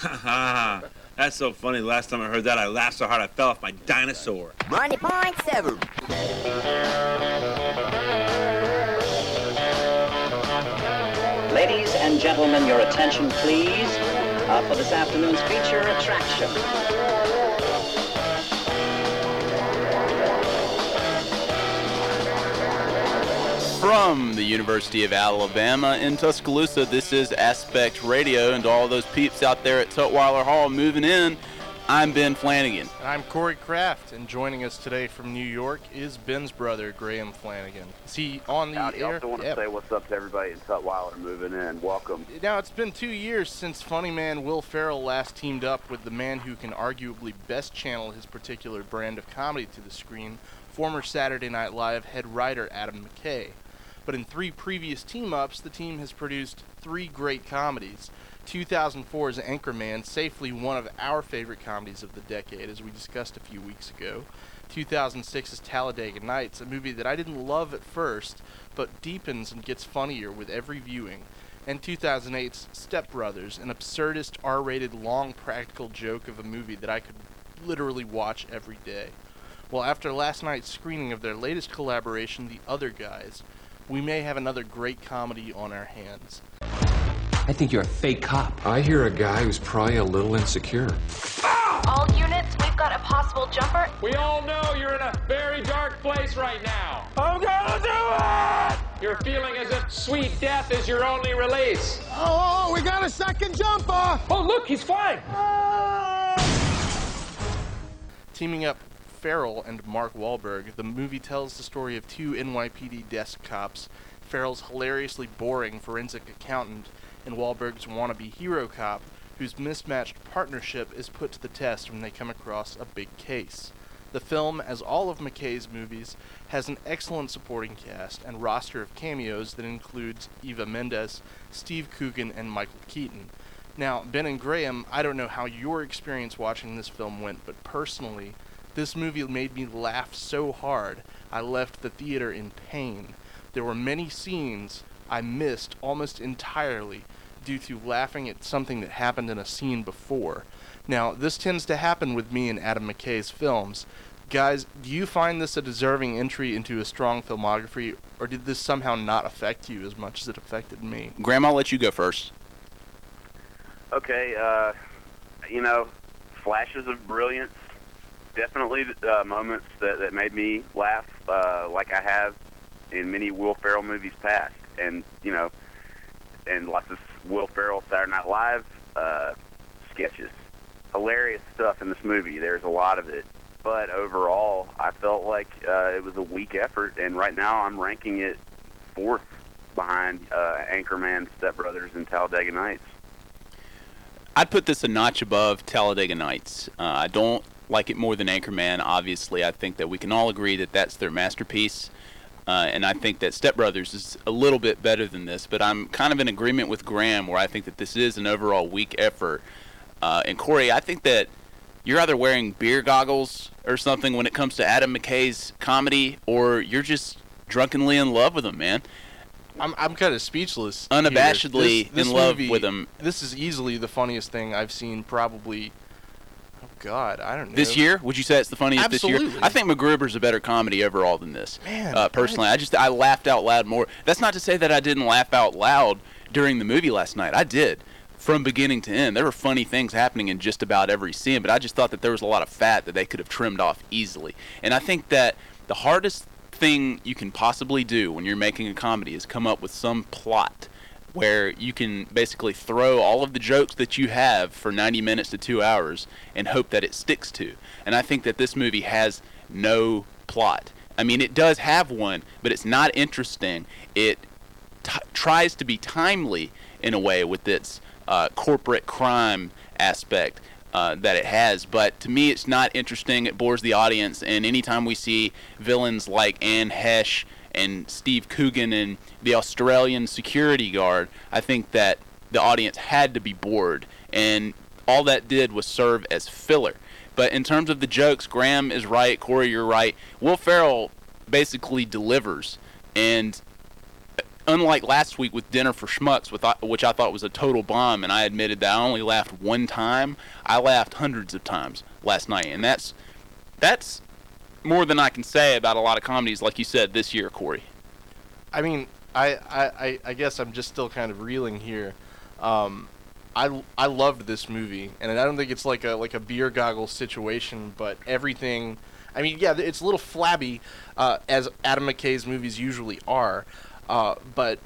Ha ha! That's so funny. Last time I heard that, I laughed so hard I fell off my dinosaur. 90.7. Ladies and gentlemen, your attention, please, uh, for this afternoon's feature attraction. From the University of Alabama in Tuscaloosa, this is Aspect Radio, and to all those peeps out there at Tutwiler Hall moving in, I'm Ben Flanagan. And I'm Corey Kraft, and joining us today from New York is Ben's brother, Graham Flanagan. Is he on the Howdy, air? I also want to Yep. say what's up to everybody in Tutwiler moving in. Welcome. Now, it's been two years since funny man Will Ferrell last teamed up with the man who can arguably best channel his particular brand of comedy to the screen, former Saturday Night Live head writer Adam McKay. But in three previous team ups, the team has produced three great comedies. 2004's Anchorman, safely one of our favorite comedies of the decade, as we discussed a few weeks ago. 2006's Talladega Nights, a movie that I didn't love at first, but deepens and gets funnier with every viewing and 2008's Step Brothers, an absurdist R-rated long practical joke of a movie that I could literally watch every day. Well, after last night's screening of their latest collaboration, The Other Guys, we may have another great comedy on our hands. I think you're a fake cop. I hear a guy who's probably a little insecure. All units, we've got a possible jumper. We all know you're in a very dark place right now. I'm gonna do it! You're feeling as if sweet death is your only release. Oh, we got a second jumper! Oh, look, he's flying. Ah! Teaming up Ferrell and Mark Wahlberg, the movie tells the story of two NYPD desk cops, Ferrell's hilariously boring forensic accountant and Wahlberg's wannabe hero cop, whose mismatched partnership is put to the test when they come across a big case. The film, as all of McKay's movies, has an excellent supporting cast and roster of cameos that includes Eva Mendes, Steve Coogan, and Michael Keaton. Now, Ben and Graham, I don't know how your experience watching this film went, but personally, this movie made me laugh so hard I left the theater in pain. There were many scenes I missed almost entirely due to laughing at something that happened in a scene before. Now, this tends to happen with me in Adam McKay's films. Guys, do you find this a deserving entry into a strong filmography, or did this somehow not affect you as much as it affected me? Graham, I'll let you go first. Okay, uh, you know, flashes of brilliance. Definitely uh, moments that, that made me laugh, uh, like I have in many Will Ferrell movies past, and you know, and lots of Will Ferrell Saturday Night Live uh, sketches. Hilarious stuff in this movie. There's a lot of it, but overall, I felt like uh, it was a weak effort, and right now I'm ranking it fourth behind uh, Anchorman, Step Brothers, and Talladega Nights. I'd put this a notch above Talladega Nights. Uh, I don't like it more than Anchorman. Obviously, I think that we can all agree that that's their masterpiece. Uh, and I think that Step Brothers is a little bit better than this, but I'm kind of in agreement with Graham where I think that this is an overall weak effort. Uh, and Corey, I think that you're either wearing beer goggles or something when it comes to Adam McKay's comedy, or you're just drunkenly in love with him, man. I'm I'm kind of speechless. Unabashedly This- this in love with him. This is easily the funniest thing I've seen. Probably. God, I don't know. This year, would you say it's the funniest this year? Absolutely. I think MacGruber's a better comedy overall than this. Man, uh, personally, I just I laughed out loud more. That's not to say that I didn't laugh out loud during the movie last night. I did, from beginning to end. There were funny things happening in just about every scene, but I just thought that there was a lot of fat that they could have trimmed off easily. And I think that the hardest thing you can possibly do when you're making a comedy is come up with some plot where you can basically throw all of the jokes that you have for 90 minutes to two hours and hope that it sticks to. And I think that this movie has no plot. I mean, it does have one, but it's not interesting. It t- tries to be timely in a way with its uh, corporate crime aspect uh, that it has, but to me, it's not interesting. It bores the audience, and anytime we see villains like Anne Heche and Steve Coogan and the Australian security guard, I think that the audience had to be bored, and all that did was serve as filler. But in terms of the jokes, Graham is right, Corey, you're right. Will Ferrell basically delivers, and unlike last week with Dinner for Schmucks, which I thought was a total bomb, and I admitted that I only laughed one time. I laughed hundreds of times last night, and that's that's more than I can say about a lot of comedies, like you said this year, Corey. I mean, I, I, I guess I'm just still kind of reeling here. Um, I, I loved this movie, and I don't think it's like a like a beer goggle situation, but everything. I mean, yeah, it's a little flabby, uh, as Adam McKay's movies usually are, uh, but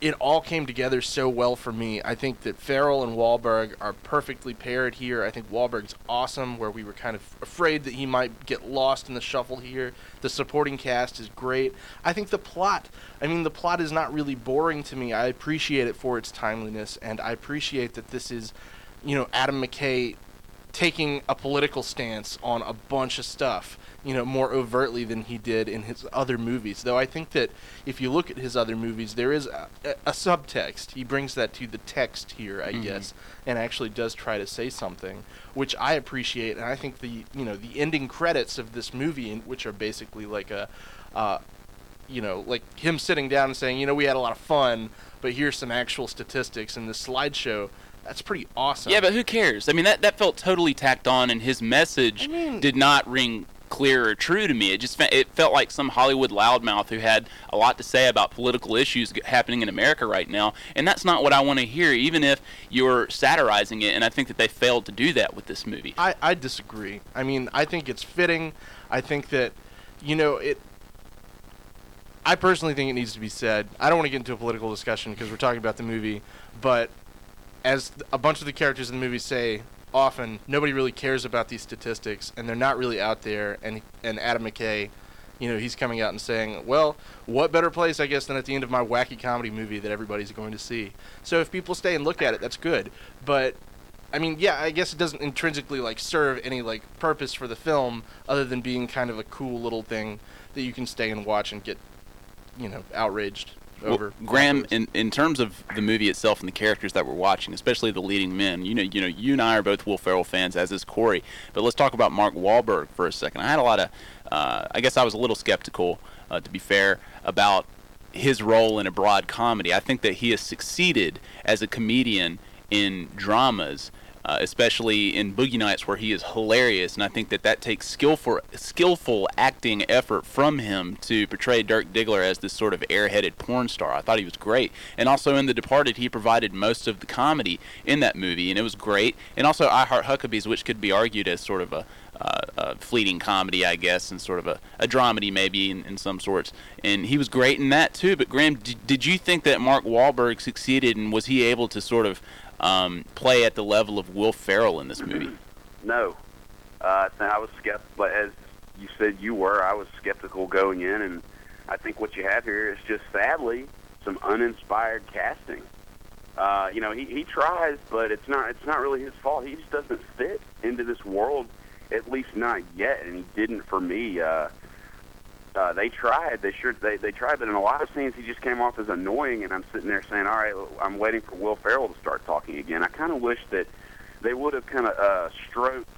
it all came together so well for me. I think that Ferrell and Wahlberg are perfectly paired here. I think Wahlberg's awesome, where we were kind of afraid that he might get lost in the shuffle here. The supporting cast is great. I think the plot, I mean, the plot is not really boring to me. I appreciate it for its timeliness, and I appreciate that this is, you know, Adam McKay taking a political stance on a bunch of stuff you know, more overtly than he did in his other movies. Though I think that if you look at his other movies, there is a, a subtext. He brings that to the text here, I mm-hmm. guess, and actually does try to say something, which I appreciate. And I think the you know the ending credits of this movie, which are basically like a, uh, you know, like him sitting down and saying, you know, we had a lot of fun, but here's some actual statistics in this slideshow that's pretty awesome. Yeah, but who cares? I mean, that, that felt totally tacked on, and his message I mean, did not ring clear or true to me. It just it felt like some Hollywood loudmouth who had a lot to say about political issues happening in America right now, and that's not what I want to hear. Even if you're satirizing it, and I think that they failed to do that with this movie. I, I disagree. I mean, I think it's fitting. I think that, you know, it. I personally think it needs to be said. I don't want to get into a political discussion because we're talking about the movie, but as a bunch of the characters in the movie say, often nobody really cares about these statistics and they're not really out there. And and Adam McKay you know he's coming out and saying well what better place I guess than at the end of my wacky comedy movie that everybody's going to see? So if people stay and look at it that's good. But I mean yeah I guess it doesn't intrinsically like serve any like purpose for the film other than being kind of a cool little thing that you can stay and watch and get you know outraged over. Well, Graham, in, in terms of the movie itself and the characters that we're watching, especially the leading men, you know, you know, you and I are both Will Ferrell fans, as is Corey. But let's talk about Mark Wahlberg for a second. I had a lot of, uh, I guess I was a little skeptical, uh, to be fair, about his role in a broad comedy. I think that he has succeeded as a comedian in dramas uh, especially in Boogie Nights, where he is hilarious, and I think that that takes skillful, skillful acting effort from him to portray Dirk Diggler as this sort of airheaded porn star. I thought he was great, and also in The Departed, he provided most of the comedy in that movie, and it was great. And also I Heart Huckabees, which could be argued as sort of a uh, a fleeting comedy, I guess, and sort of a, a dramedy maybe in, in some sorts. And he was great in that too. But Graham, d- did you think that Mark Wahlberg succeeded, and was he able to sort of um, play at the level of Will Ferrell in this movie? No, uh, I was skeptical. As you said, you were. I was skeptical going in, and I think what you have here is just sadly some uninspired casting. Uh, you know, he, he tries, but it's not it's not really his fault. He just doesn't fit into this world, at least not yet, and he didn't for me. Uh, uh, they tried. They sure they they tried, but in a lot of scenes he just came off as annoying. And I'm sitting there saying, "All right, I'm waiting for Will Ferrell to start talking again." I kind of wish that they would have kind of uh, stroked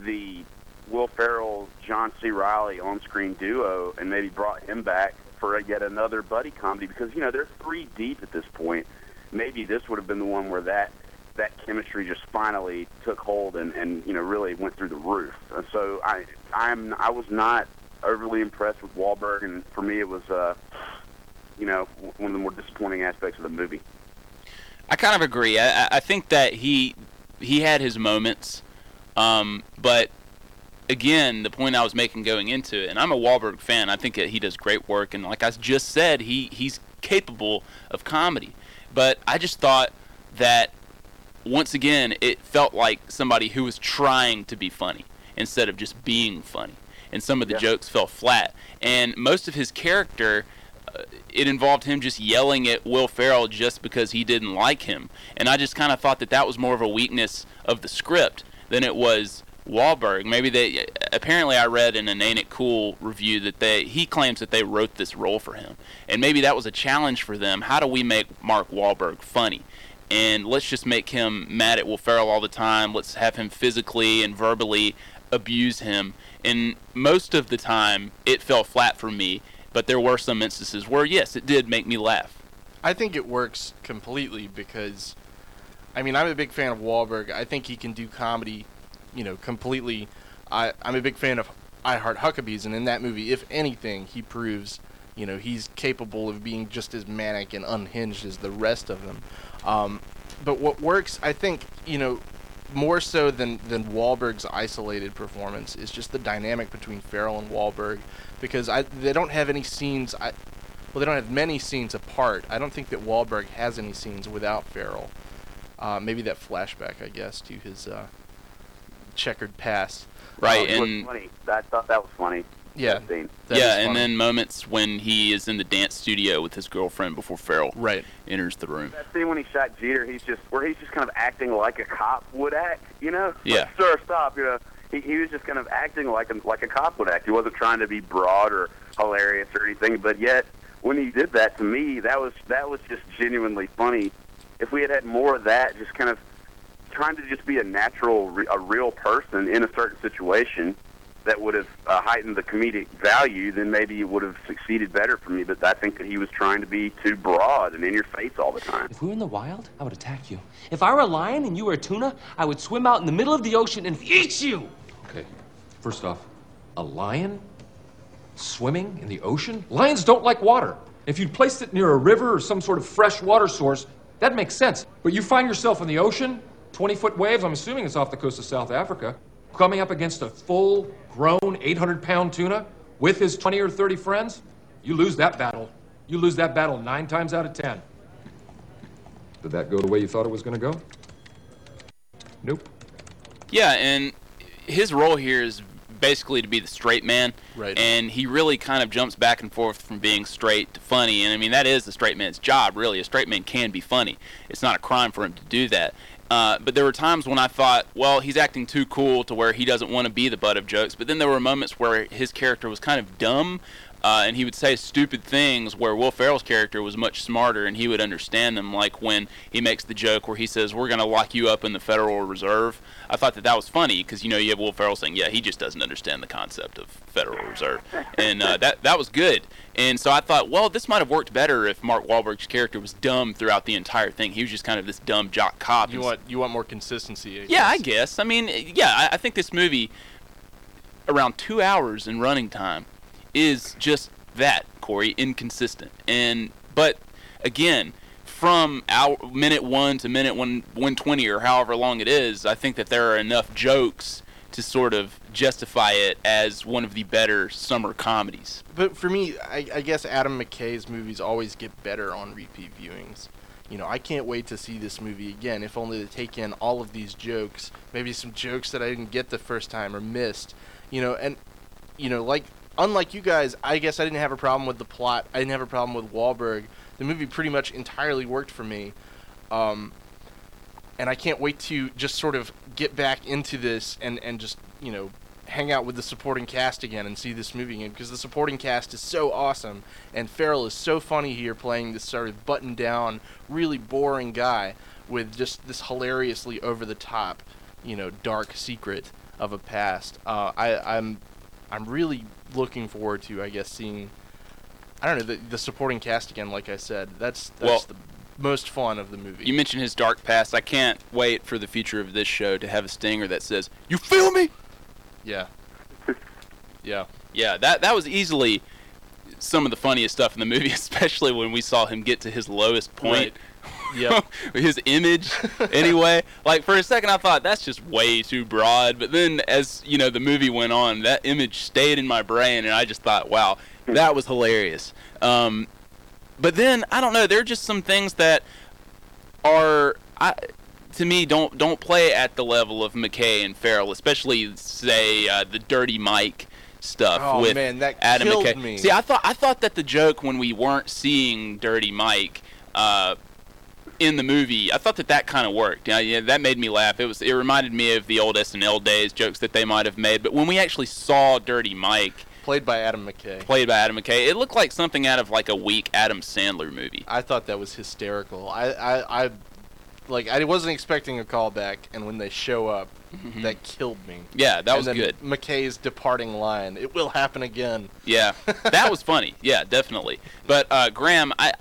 the Will Ferrell John C. Reilly on-screen duo and maybe brought him back for yet another buddy comedy because you know they're three deep at this point. Maybe this would have been the one where that that chemistry just finally took hold and and you know really went through the roof. And so I I'm I was not overly impressed with Wahlberg, and for me, it was, uh, you know, one of the more disappointing aspects of the movie. I kind of agree. I, I think that he he had his moments, um, but again, the point I was making going into it, and I'm a Wahlberg fan. I think that he does great work, and like I just said, he he's capable of comedy. But I just thought that once again, it felt like somebody who was trying to be funny instead of just being funny and some of the yeah. jokes fell flat. And most of his character, uh, it involved him just yelling at Will Ferrell just because he didn't like him. And I just kind of thought that that was more of a weakness of the script than it was Wahlberg. Maybe they apparently I read in an Ain't It Cool review that they he claims that they wrote this role for him, and maybe that was a challenge for them. How do we make Mark Wahlberg funny? And let's just make him mad at Will Ferrell all the time. Let's have him physically and verbally abuse him and most of the time it fell flat for me. But there were some instances where yes, it did make me laugh. I think it works completely because, I mean, I'm a big fan of Wahlberg. I think he can do comedy, you know, completely. I I'm a big fan of I Heart Huckabees, and in that movie, if anything, he proves, you know, he's capable of being just as manic and unhinged as the rest of them. Um, but what works, I think, you know, more so than than Wahlberg's isolated performance is just the dynamic between Ferrell and Wahlberg, because I they don't have any scenes. I well, they don't have many scenes apart. I don't think that Wahlberg has any scenes without Ferrell. Uh, maybe that flashback, I guess, to his uh, checkered past. Right, It was and funny. I thought that was funny. Yeah. scene. That yeah, and funny. then moments when he is in the dance studio with his girlfriend before Ferrell right enters the room. That scene when he shot Jeter, he's just where he's just kind of acting like a cop would act, you know? Yeah. Like, Sir, stop, you know. He, he was just kind of acting like a, like a cop would act. He wasn't trying to be broad or hilarious or anything, but yet when he did that to me, that was that was just genuinely funny. If we had had more of that, just kind of trying to just be a natural, re- a real person in a certain situation that would have uh, heightened the comedic value, then maybe it would have succeeded better for me. But I think that he was trying to be too broad and in your face all the time. If we were in the wild, I would attack you. If I were a lion and you were a tuna, I would swim out in the middle of the ocean and eat you. Okay, first off, a lion swimming in the ocean? Lions don't like water. If you'd placed it near a river or some sort of fresh water source, that makes sense. But you find yourself in the ocean, 20 foot waves, I'm assuming it's off the coast of South Africa, coming up against a full grown 800 pound tuna with his 20 or 30 friends, you lose that battle. You lose that battle nine times out of 10. Did that go the way you thought it was going to go? Nope. Yeah, and his role here is basically to be the straight man. Right. And he really kind of jumps back and forth from being straight to funny. And I mean, that is the straight man's job, really. A straight man can be funny. It's not a crime for him to do that. Uh, but there were times when I thought, well, he's acting too cool to where he doesn't want to be the butt of jokes. But then there were moments where his character was kind of dumb, uh, and he would say stupid things where Will Ferrell's character was much smarter and he would understand them. Like when he makes the joke where he says, "We're going to lock you up in the Federal Reserve." I thought that that was funny because you know you have Will Ferrell saying, "Yeah, he just doesn't understand the concept of Federal Reserve," and uh, that that was good. And so I thought, well, this might have worked better if Mark Wahlberg's character was dumb throughout the entire thing. He was just kind of this dumb jock cop. You want you want more consistency. I yeah, I guess. I mean, yeah, I, I think this movie, around two hours in running time, is just that, Corey, inconsistent. And but again, from hour, minute one to minute one one twenty or however long it is, I think that there are enough jokes to sort of justify it as one of the better summer comedies. But for me, I, I guess Adam McKay's movies always get better on repeat viewings. You know, I can't wait to see this movie again, if only to take in all of these jokes, maybe some jokes that I didn't get the first time or missed. You know, and you know, like unlike you guys, I guess I didn't have a problem with the plot. I didn't have a problem with Wahlberg. The movie pretty much entirely worked for me. Um, and I can't wait to just sort of get back into this and, and just, you know, hang out with the supporting cast again and see this movie again because the supporting cast is so awesome and Ferrell is so funny here playing this sort of buttoned down, really boring guy with just this hilariously over the top, you know, dark secret of a past. Uh, I, I'm I'm really looking forward to I guess seeing I don't know the, the supporting cast again. Like I said, that's that's Well- the most fun of the movie. You mentioned his dark past. I can't wait for the future of this show to have a stinger that says, "You feel me?" Yeah. yeah. Yeah, that that was easily some of the funniest stuff in the movie, especially when we saw him get to his lowest point. Yep. his image, anyway. Like for a second, I thought that's just way too broad. But then, as you know, the movie went on, that image stayed in my brain, and I just thought, wow, that was hilarious. Um, but then I don't know. There are just some things that are I, to me don't don't play at the level of McKay and Ferrell, especially say uh, the Dirty Mike stuff Oh, with man, that Adam McKay. me. See, I thought I thought that the joke when we weren't seeing Dirty Mike. Uh, in the movie, I thought that that kind of worked. Yeah, yeah, that made me laugh. It was it reminded me of the old SNL days jokes that they might have made. But when we actually saw Dirty Mike, Played by Adam McKay. played by Adam McKay, it looked like something out of like a weak Adam Sandler movie. I thought that was hysterical. I, I, I like I wasn't expecting a callback, and when they show up, that killed me. Mm-hmm. Yeah, that And was good. McKay's departing line. It will happen again. Yeah, that was funny. Yeah, definitely. But uh, Graham, I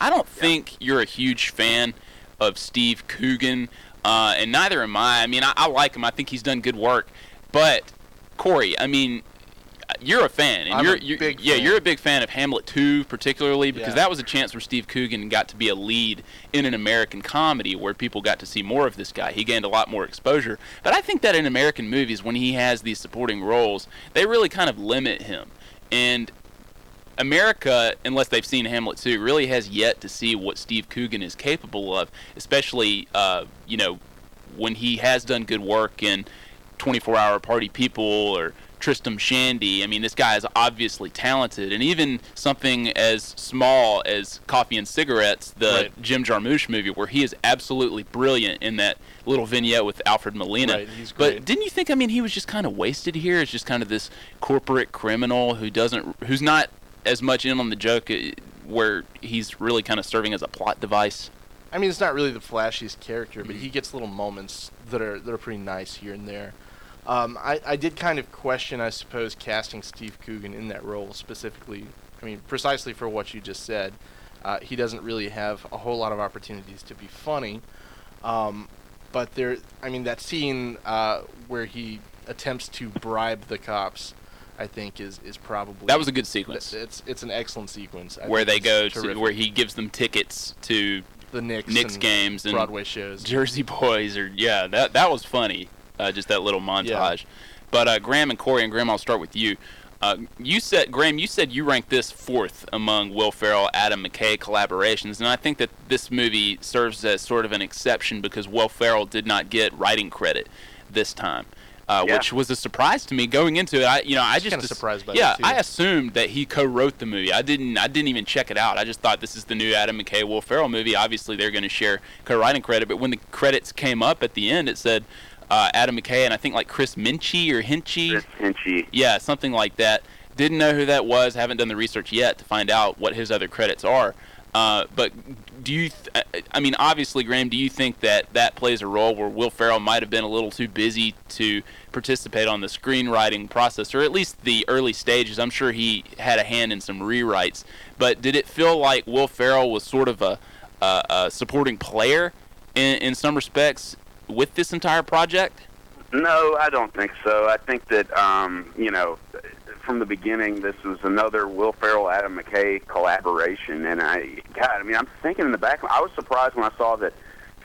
I don't think you're a huge fan of Steve Coogan, uh, and neither am I. I mean, I, I like him. I think he's done good work. But Corey, I mean, you're a fan, and I'm you're, a you're big yeah, fan. you're a big fan of Hamlet 2 particularly because Yeah. that was a chance where Steve Coogan got to be a lead in an American comedy where people got to see more of this guy. He gained a lot more exposure. But I think that in American movies when he has these supporting roles, they really kind of limit him. And America, unless they've seen Hamlet 2, really has yet to see what Steve Coogan is capable of, especially, uh, you know, when he has done good work in 24 Hour Party People or Tristram Shandy. I mean, this guy is obviously talented. And even something as small as Coffee and Cigarettes, the Right. Jim Jarmusch movie, where he is absolutely brilliant in that little vignette with Alfred Molina. Right, But didn't you think? I mean, he was just kind of wasted here. It's just kind of this corporate criminal who doesn't, who's not as much in on the joke, uh, where he's really kind of serving as a plot device. I mean, it's not really the flashiest character, but he gets little moments that are that are pretty nice here and there. Um, I, I did kind of question, I suppose, casting Steve Coogan in that role specifically. I mean, precisely for what you just said. Uh, he doesn't really have a whole lot of opportunities to be funny. Um, but there, I mean, that scene uh, where he attempts to bribe the cops, I think, is is probably That was a good sequence. It's it's an excellent sequence. I where they go to, where he gives them tickets to the Knicks, Knicks and games and Broadway shows. Jersey Boys, or yeah, that that was funny. Uh, just that little montage. But uh, Graham and Corey and Graham, I'll start with you. Uh, you said Graham, you said you ranked this fourth among Will Ferrell, Adam McKay collaborations, and I think that this movie serves as sort of an exception because Will Ferrell did not get writing credit this time. Uh, Yeah. Which was a surprise to me going into it. I, you know, I just kinda surprised by yeah. I assumed that he co-wrote the movie. I didn't. I didn't even check it out. I just thought this is the new Adam McKay, Will Ferrell movie. Obviously, they're going to share co-writing credit. But when the credits came up at the end, it said uh, Adam McKay and I think like Chris Minchie or Henchy. Chris Henchy. Yeah, something like that. Didn't know who that was. Haven't done the research yet to find out what his other credits are. Uh, but do you? Th- I- I mean, obviously, Graham. Do you think that that plays a role where Will Ferrell might have been a little too busy to participate on the screenwriting process, or at least the early stages? I'm sure he had a hand in some rewrites. But did it feel like Will Ferrell was sort of a, a, a supporting player in, in some respects with this entire project? No, I don't think so. I think that um, you know, from the beginning, this was another Will Ferrell Adam McKay collaboration, and I, God, I mean, I'm thinking in the back. I was surprised when I saw that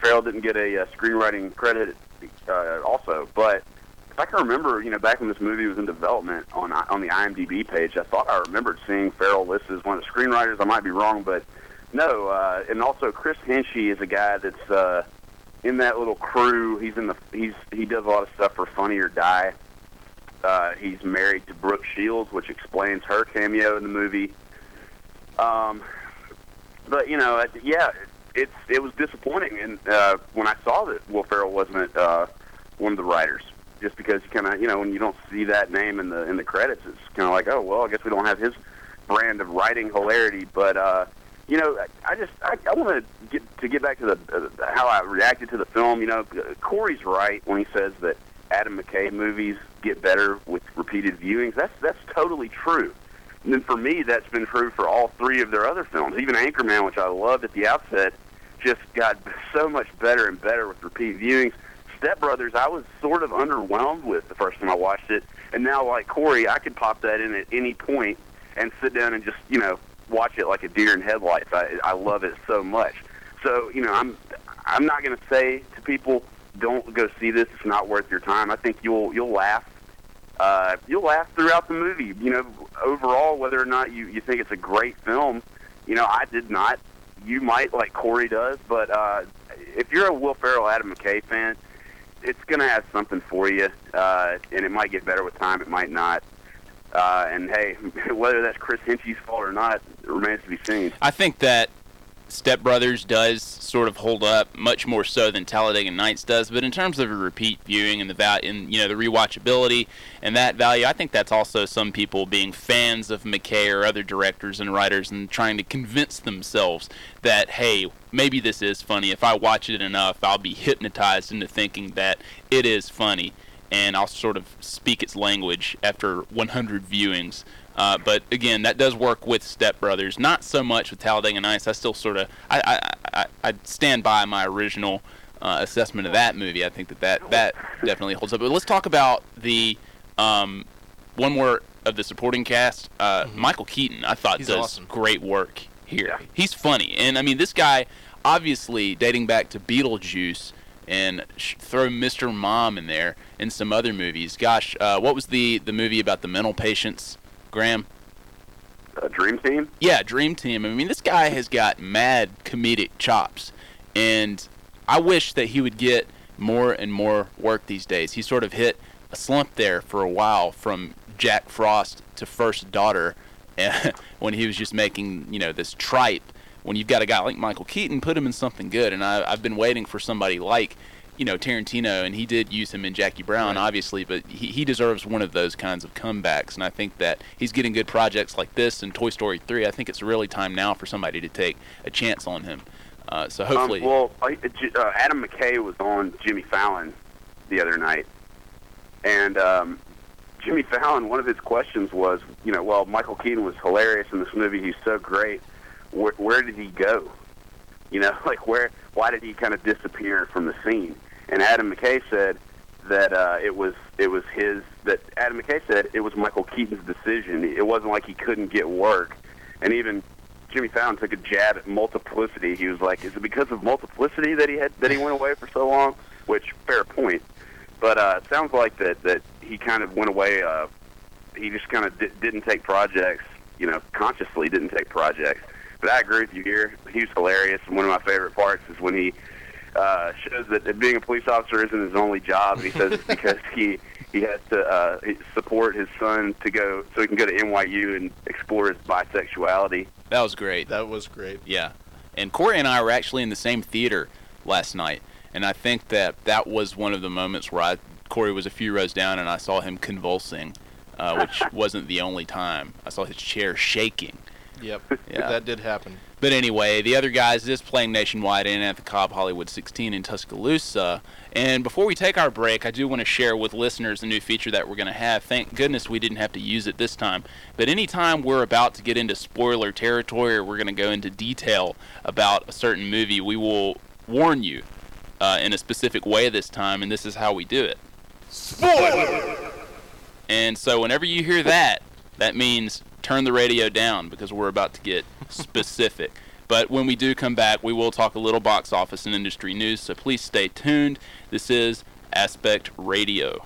Ferrell didn't get a, uh screenwriting credit, uh, also. But if I can remember, you know, back when this movie was in development on on the IMDb page, I thought I remembered seeing Ferrell listed as one of the screenwriters. I might be wrong, but no. Uh, and also, Chris Henchy is a guy that's. Uh, in that little crew. He's in the he's he does a lot of stuff for Funny or Die. Uh, he's married to Brooke Shields, which explains her cameo in the movie. Um, but you know, yeah, it's it was disappointing, and uh, when I saw that Will Ferrell wasn't uh, one of the writers, just because you kind of you know when you don't see that name in the in the credits, it's kind of like oh well, I guess we don't have his brand of writing hilarity, but. uh you know, I- just I, I want to get to get back to the uh, how I reacted to the film. You know, Corey's right when he says that Adam McKay movies get better with repeated viewings. That's that's totally true. And then for me, that's been true for all three of their other films. Even Anchorman, which I loved at the outset, just got so much better and better with repeat viewings. Step Brothers, I was sort of underwhelmed with the first time I watched it, and now like Corey, I could pop that in at any point and sit down and just you know watch it like a deer in headlights. I I love it so much. So you know, I'm I'm not going to say to people don't go see this. It's not worth your time. I think you'll you'll laugh. Uh, you'll laugh throughout the movie. You know, overall, whether or not you you think it's a great film, you know, I did not. You might like Corey does, but uh, if you're a Will Ferrell, Adam McKay fan, it's going to have something for you, uh, and it might get better with time. It might not. Uh, and hey, whether that's Chris Henchy's fault or not, remains to be seen. I think that Step Brothers does sort of hold up much more so than Talladega Nights does, but in terms of a repeat viewing and the val- and you know the rewatchability and that value, I think that's also some people being fans of McKay or other directors and writers and trying to convince themselves that hey, maybe this is funny. If I watch it enough, I'll be hypnotized into thinking that it is funny. And I'll sort of speak its language after 100 viewings. Uh, but again, that does work with Step Brothers. Not so much with Talladega Nights. I still sort of I, I, I, I stand by my original uh, assessment of that movie. I think that that, that definitely holds up. But let's talk about the um, one more of the supporting cast. Uh, Michael Keaton, I thought He's does awesome. great work here. He's funny, and I mean this guy, obviously dating back to Beetlejuice, and sh- throw Mr. Mom in there and some other movies. Gosh, uh, what was the the movie about the mental patients, Graham? Uh, Dream Team. Yeah, Dream Team. I mean, this guy has got mad comedic chops, and I wish that he would get more and more work these days. He sort of hit a slump there for a while from Jack Frost to First Daughter, when he was just making you know this tripe. When you've got a guy like Michael Keaton, put him in something good. And I, I've been waiting for somebody like you know Tarantino, and he did use him in Jackie Brown, obviously, but he, he deserves one of those kinds of comebacks. And I think that he's getting good projects like this and Toy Story 3. I think it's really time now for somebody to take a chance on him. Uh, so hopefully, Um, well, I- uh, Adam McKay was on Jimmy Fallon the other night, and um, Jimmy Fallon, one of his questions was, you know, well, Michael Keaton was hilarious in this movie. He's so great. Where, where did he go? You know, like where? Why did he kind of disappear from the scene? And Adam McKay said that uh, it was it was his that Adam McKay said it was Michael Keaton's decision. It wasn't like he couldn't get work, and even Jimmy Fallon took a jab at multiplicity. He was like, "Is it because of multiplicity that he had that he went away for so long?" Which fair point, but uh, it sounds like that that he kind of went away. Uh, he just kind of di- didn't take projects, you know, consciously didn't take projects. But I agree with you here. He was hilarious, and one of my favorite parts is when he uh, shows that, that being a police officer isn't his only job. He says it's because he he has to uh, support his son to go so he can go to NYU and explore his bisexuality. that was great. That was great. Yeah. And Corey and I were actually in the same theater last night. And I think that that was one of the moments where I, Corey was a few rows down and I saw him convulsing, uh, which wasn't the only time. I saw his chair shaking. Yep. Yeah. That did happen. But anyway, the other guys is playing nationwide and at the Cobb Hollywood 16 in Tuscaloosa. And before we take our break, I do want to share with listeners a new feature that we're going to have. Thank goodness we didn't have to use it this time. But anytime we're about to get into spoiler territory or we're going to go into detail about a certain movie, we will warn you uh, in a specific way this time, and this is how we do it. Spoiler! And so whenever you hear that, that means turn the radio down because we're about to get specific. But when we do come back, we will talk a little box office and industry news, so please stay tuned. This is Aspect Radio.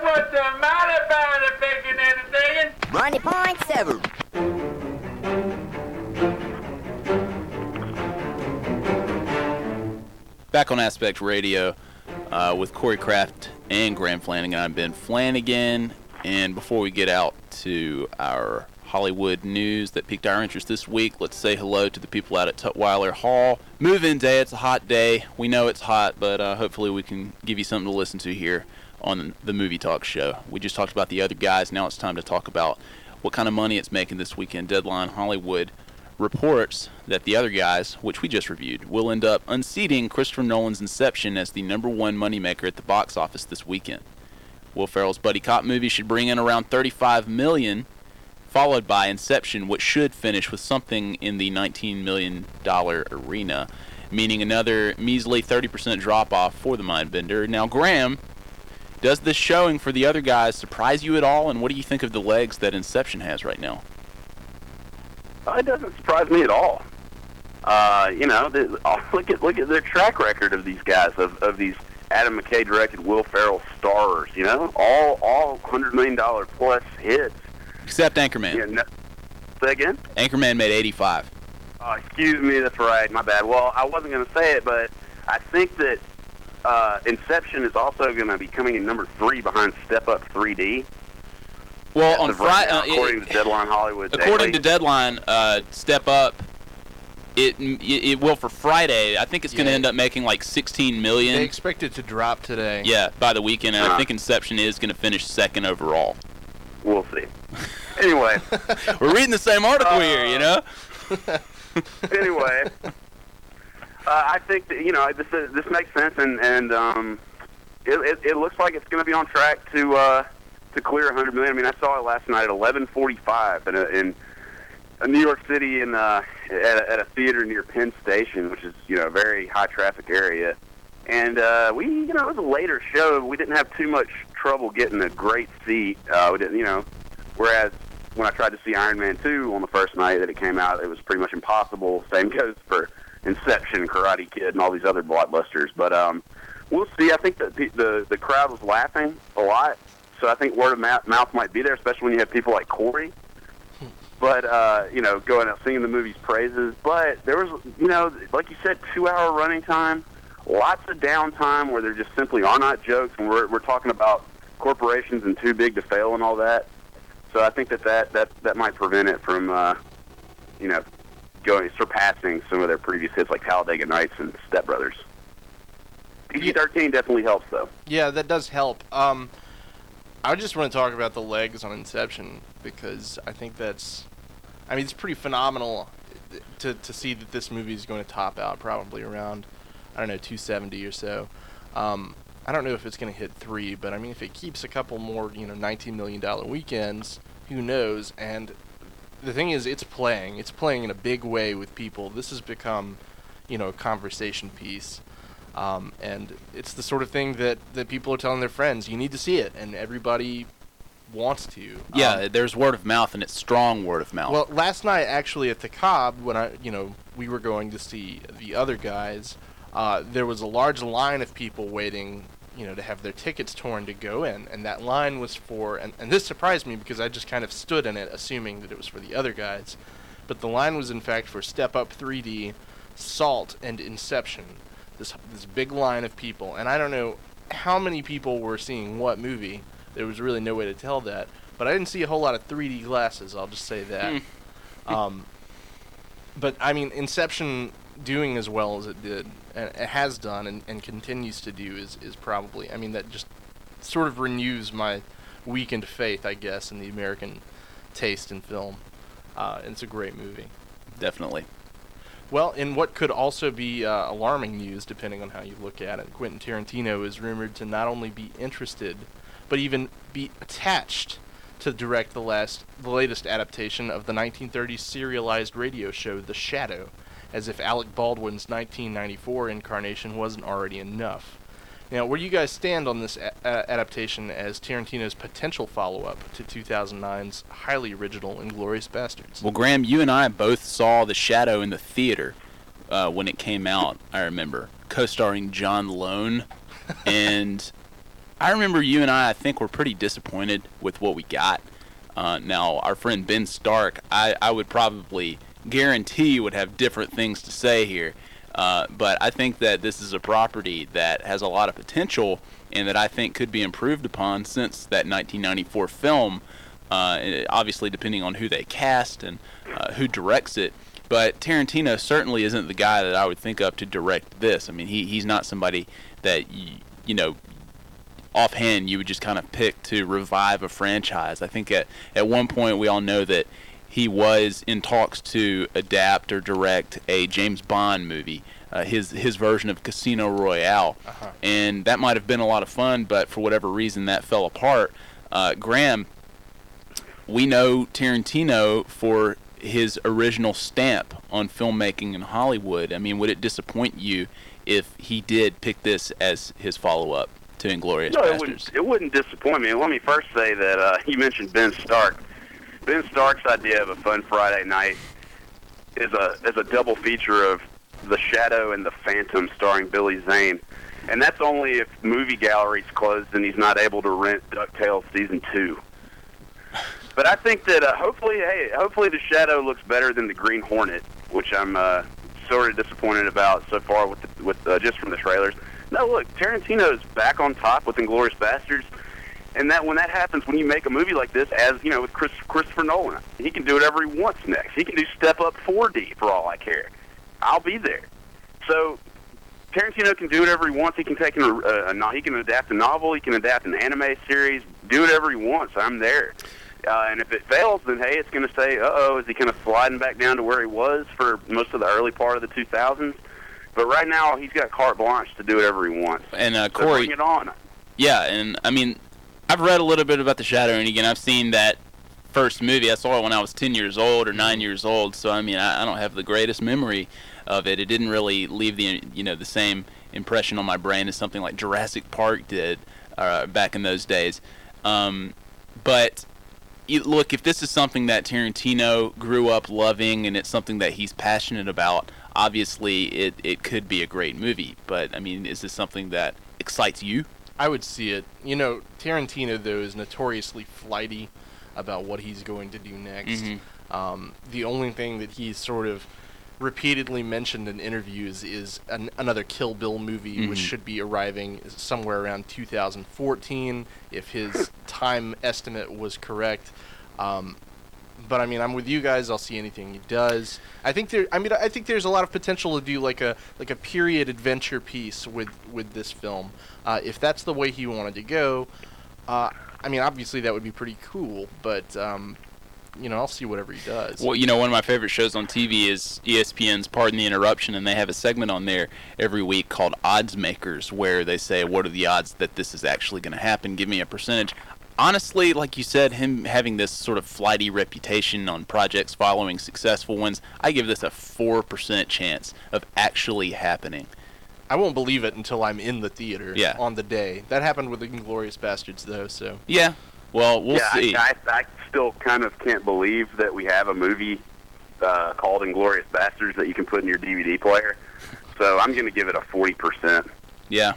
What's the matter about it, bacon and a thing? Money point seven. Back on Aspect Radio uh, with Corey Kraft and Graham Flanagan. I'm Ben Flanagan. And before we get out to our Hollywood news that piqued our interest this week, let's say hello to the people out at Tutwiler Hall. Move in day. It's a hot day. We know it's hot, but uh, hopefully we can give you something to listen to here on the Movie Talk Show. We just talked about the other guys. Now it's time to talk about what kind of money it's making this weekend. Deadline Hollywood reports that the other guys, which we just reviewed, will end up unseating Christopher Nolan's Inception as the number one moneymaker at the box office this weekend. Will Ferrell's buddy cop movie should bring in around 35 million, followed by Inception, which should finish with something in the 19 million dollar arena, meaning another measly 30% drop off for the Mindbender. Now, Graham, does this showing for the other guys surprise you at all, and what do you think of the legs that Inception has right now? Uh, It doesn't surprise me at all. Uh, you know, the, look at look at their track record of these guys of, of these Adam McKay directed Will Ferrell stars. You know, all all hundred million dollar plus hits. Except Anchorman. Yeah, no, say again. Anchorman made 85. Oh, excuse me, that's right. My bad. Well, I wasn't going to say it, but I think that uh, Inception is also going to be coming in number three behind Step Up 3D. Well, As on of right Friday, according to Deadline Hollywood. according Daily. to Deadline, uh, Step Up, it, it it will for Friday. I think it's going to Yeah. end up making like 16 million. They expect it to drop today. Yeah, by the weekend, and I Uh-huh. think Inception is going to finish second overall. we'll see. Anyway, We're reading the same article here, you know. anyway, uh, I think that you know this is, this makes sense, and and um, it, it, it looks like it's going to be on track to uh, to clear 100 million. I mean, I saw it last night at 11:45 in, a, in a New York City in uh, at, a, at a theater near Penn Station, which is you know a very high traffic area. And uh, we, you know, it was a later show. We didn't have too much trouble getting a great seat. Uh, we didn't, you know, whereas when I tried to see Iron Man 2 on the first night that it came out, it was pretty much impossible. Same goes for Inception, Karate Kid, and all these other blockbusters. But um, we'll see. I think that the, the the crowd was laughing a lot, so I think word of mouth might be there, especially when you have people like Corey. But uh, you know, going out singing the movie's praises. But there was, you know, like you said, two-hour running time, lots of downtime where there just simply are not jokes, and we're we're talking about corporations and too big to fail and all that. So I think that that that, that might prevent it from, uh, you know, going surpassing some of their previous hits like Talladega Nights and Step Brothers. PG-13 definitely helps though. Yeah, that does help. Um, I just want to talk about the legs on Inception because I think that's, I mean, it's pretty phenomenal to to see that this movie is going to top out probably around, I don't know, 270 or so. Um, I don't know if it's going to hit three, but I mean, if it keeps a couple more, you know, 19 million dollar weekends, who knows? And the thing is, it's playing. It's playing in a big way with people. This has become, you know, a conversation piece. Um, and it's the sort of thing that, that people are telling their friends, you need to see it, and everybody wants to. Yeah, Um, there's word of mouth, and it's strong word of mouth. well, last night actually at the Cobb, when I, you know, we were going to see the other guys, uh, there was a large line of people waiting, you know, to have their tickets torn to go in, and that line was for, and, and this surprised me because I just kind of stood in it, assuming that it was for the other guys, but the line was in fact for Step Up 3D, Salt, and Inception. This this big line of people, and I don't know how many people were seeing what movie. There was really no way to tell that, but I didn't see a whole lot of 3D glasses. I'll just say that. um, but I mean, Inception doing as well as it did, and it has done, and, and continues to do, is is probably. I mean, that just sort of renews my weakened faith, I guess, in the American taste in film. Uh, it's a great movie. Definitely. Well, in what could also be uh, alarming news, depending on how you look at it, Quentin Tarantino is rumored to not only be interested, but even be attached to direct the last, the latest adaptation of the 1930s serialized radio show The Shadow, as if Alec Baldwin's 1994 incarnation wasn't already enough. Now, where do you guys stand on this a- a- adaptation as Tarantino's potential follow-up to 2009's highly original *Inglourious Basterds*? Well, Graham, you and I both saw The Shadow in the theater uh, when it came out. I remember co-starring John Lone, and I remember you and I. I think were pretty disappointed with what we got. Uh, now, our friend Ben Stark, I, I would probably guarantee would have different things to say here. Uh, but I think that this is a property that has a lot of potential and that I think could be improved upon since that 1994 film. Uh, obviously, depending on who they cast and uh, who directs it. But Tarantino certainly isn't the guy that I would think of to direct this. I mean, he, he's not somebody that, you, you know, offhand you would just kind of pick to revive a franchise. I think at, at one point we all know that he was in talks to adapt or direct a James Bond movie, uh, his his version of Casino Royale, and that might have been a lot of fun, but for whatever reason that fell apart. Uh, Graham, we know Tarantino for his original stamp on filmmaking in Hollywood. I mean, would it disappoint you if he did pick this as his follow-up to Inglourious No, it wouldn't, it wouldn't disappoint me. Let me first say that uh, you mentioned Ben Stark. Ben Stark's idea of a fun Friday night is a is a double feature of The Shadow and The Phantom, starring Billy Zane, and that's only if movie galleries closed and he's not able to rent Ducktales season two. But I think that uh, hopefully, hey, hopefully The Shadow looks better than The Green Hornet, which I'm uh, sort of disappointed about so far with the, with uh, just from the trailers. No, look, Tarantino's back on top with Inglourious Basterds, and that when that happens, when you make a movie like this, as you know, with Chris, Christopher Nolan, he can do whatever he wants next. He can do Step Up 4D for all I care. I'll be there. So Tarantino can do whatever he wants. He can take a, a, a he can adapt a novel. He can adapt an anime series. Do whatever he wants. I'm there. Uh, and if it fails, then hey, it's going to say, uh oh, is he kind of sliding back down to where he was for most of the early part of the 2000s? But right now, he's got carte blanche to do whatever he wants. And uh, So Corey, bring it on. Yeah, and I mean, I've read a little bit about The Shadow, and again, I've seen that first movie. I saw it when I was 10 years old or 9 years old, so I mean, I, I don't have the greatest memory of it. It didn't really leave the you know the same impression on my brain as something like Jurassic Park did uh, back in those days. Um, but you, look, if this is something that Tarantino grew up loving and it's something that he's passionate about, obviously it, it could be a great movie. But I mean, is this something that excites you? I would see it. You know, Tarantino though is notoriously flighty about what he's going to do next. Mhm. Um, the only thing that he's sort of repeatedly mentioned in interviews is an, another Kill Bill movie, which Mhm. should be arriving somewhere around 2014, if his time estimate was correct. Um, but I mean, I'm with you guys. I'll see anything he does. I think there. I mean, I think there's a lot of potential to do like a like a period adventure piece with with this film. Uh, if that's the way he wanted to go, uh, I mean, obviously that would be pretty cool. But um, you know, I'll see whatever he does. Well, you know, one of my favorite shows on TV is ESPN's Pardon the Interruption, and they have a segment on there every week called Odds Makers, where they say, What are the odds that this is actually going to happen? Give me a percentage. Honestly, like you said, him having this sort of flighty reputation on projects following successful ones, I give this a 4% chance of actually happening. I won't believe it until I'm in the theater Yeah. on the day. That happened with Inglourious Basterds, though. So Yeah. Well, we'll yeah, see. I, I, I still kind of can't believe that we have a movie uh, called Inglourious Basterds that you can put in your DVD player. So I'm going to give it a 40%. Yeah.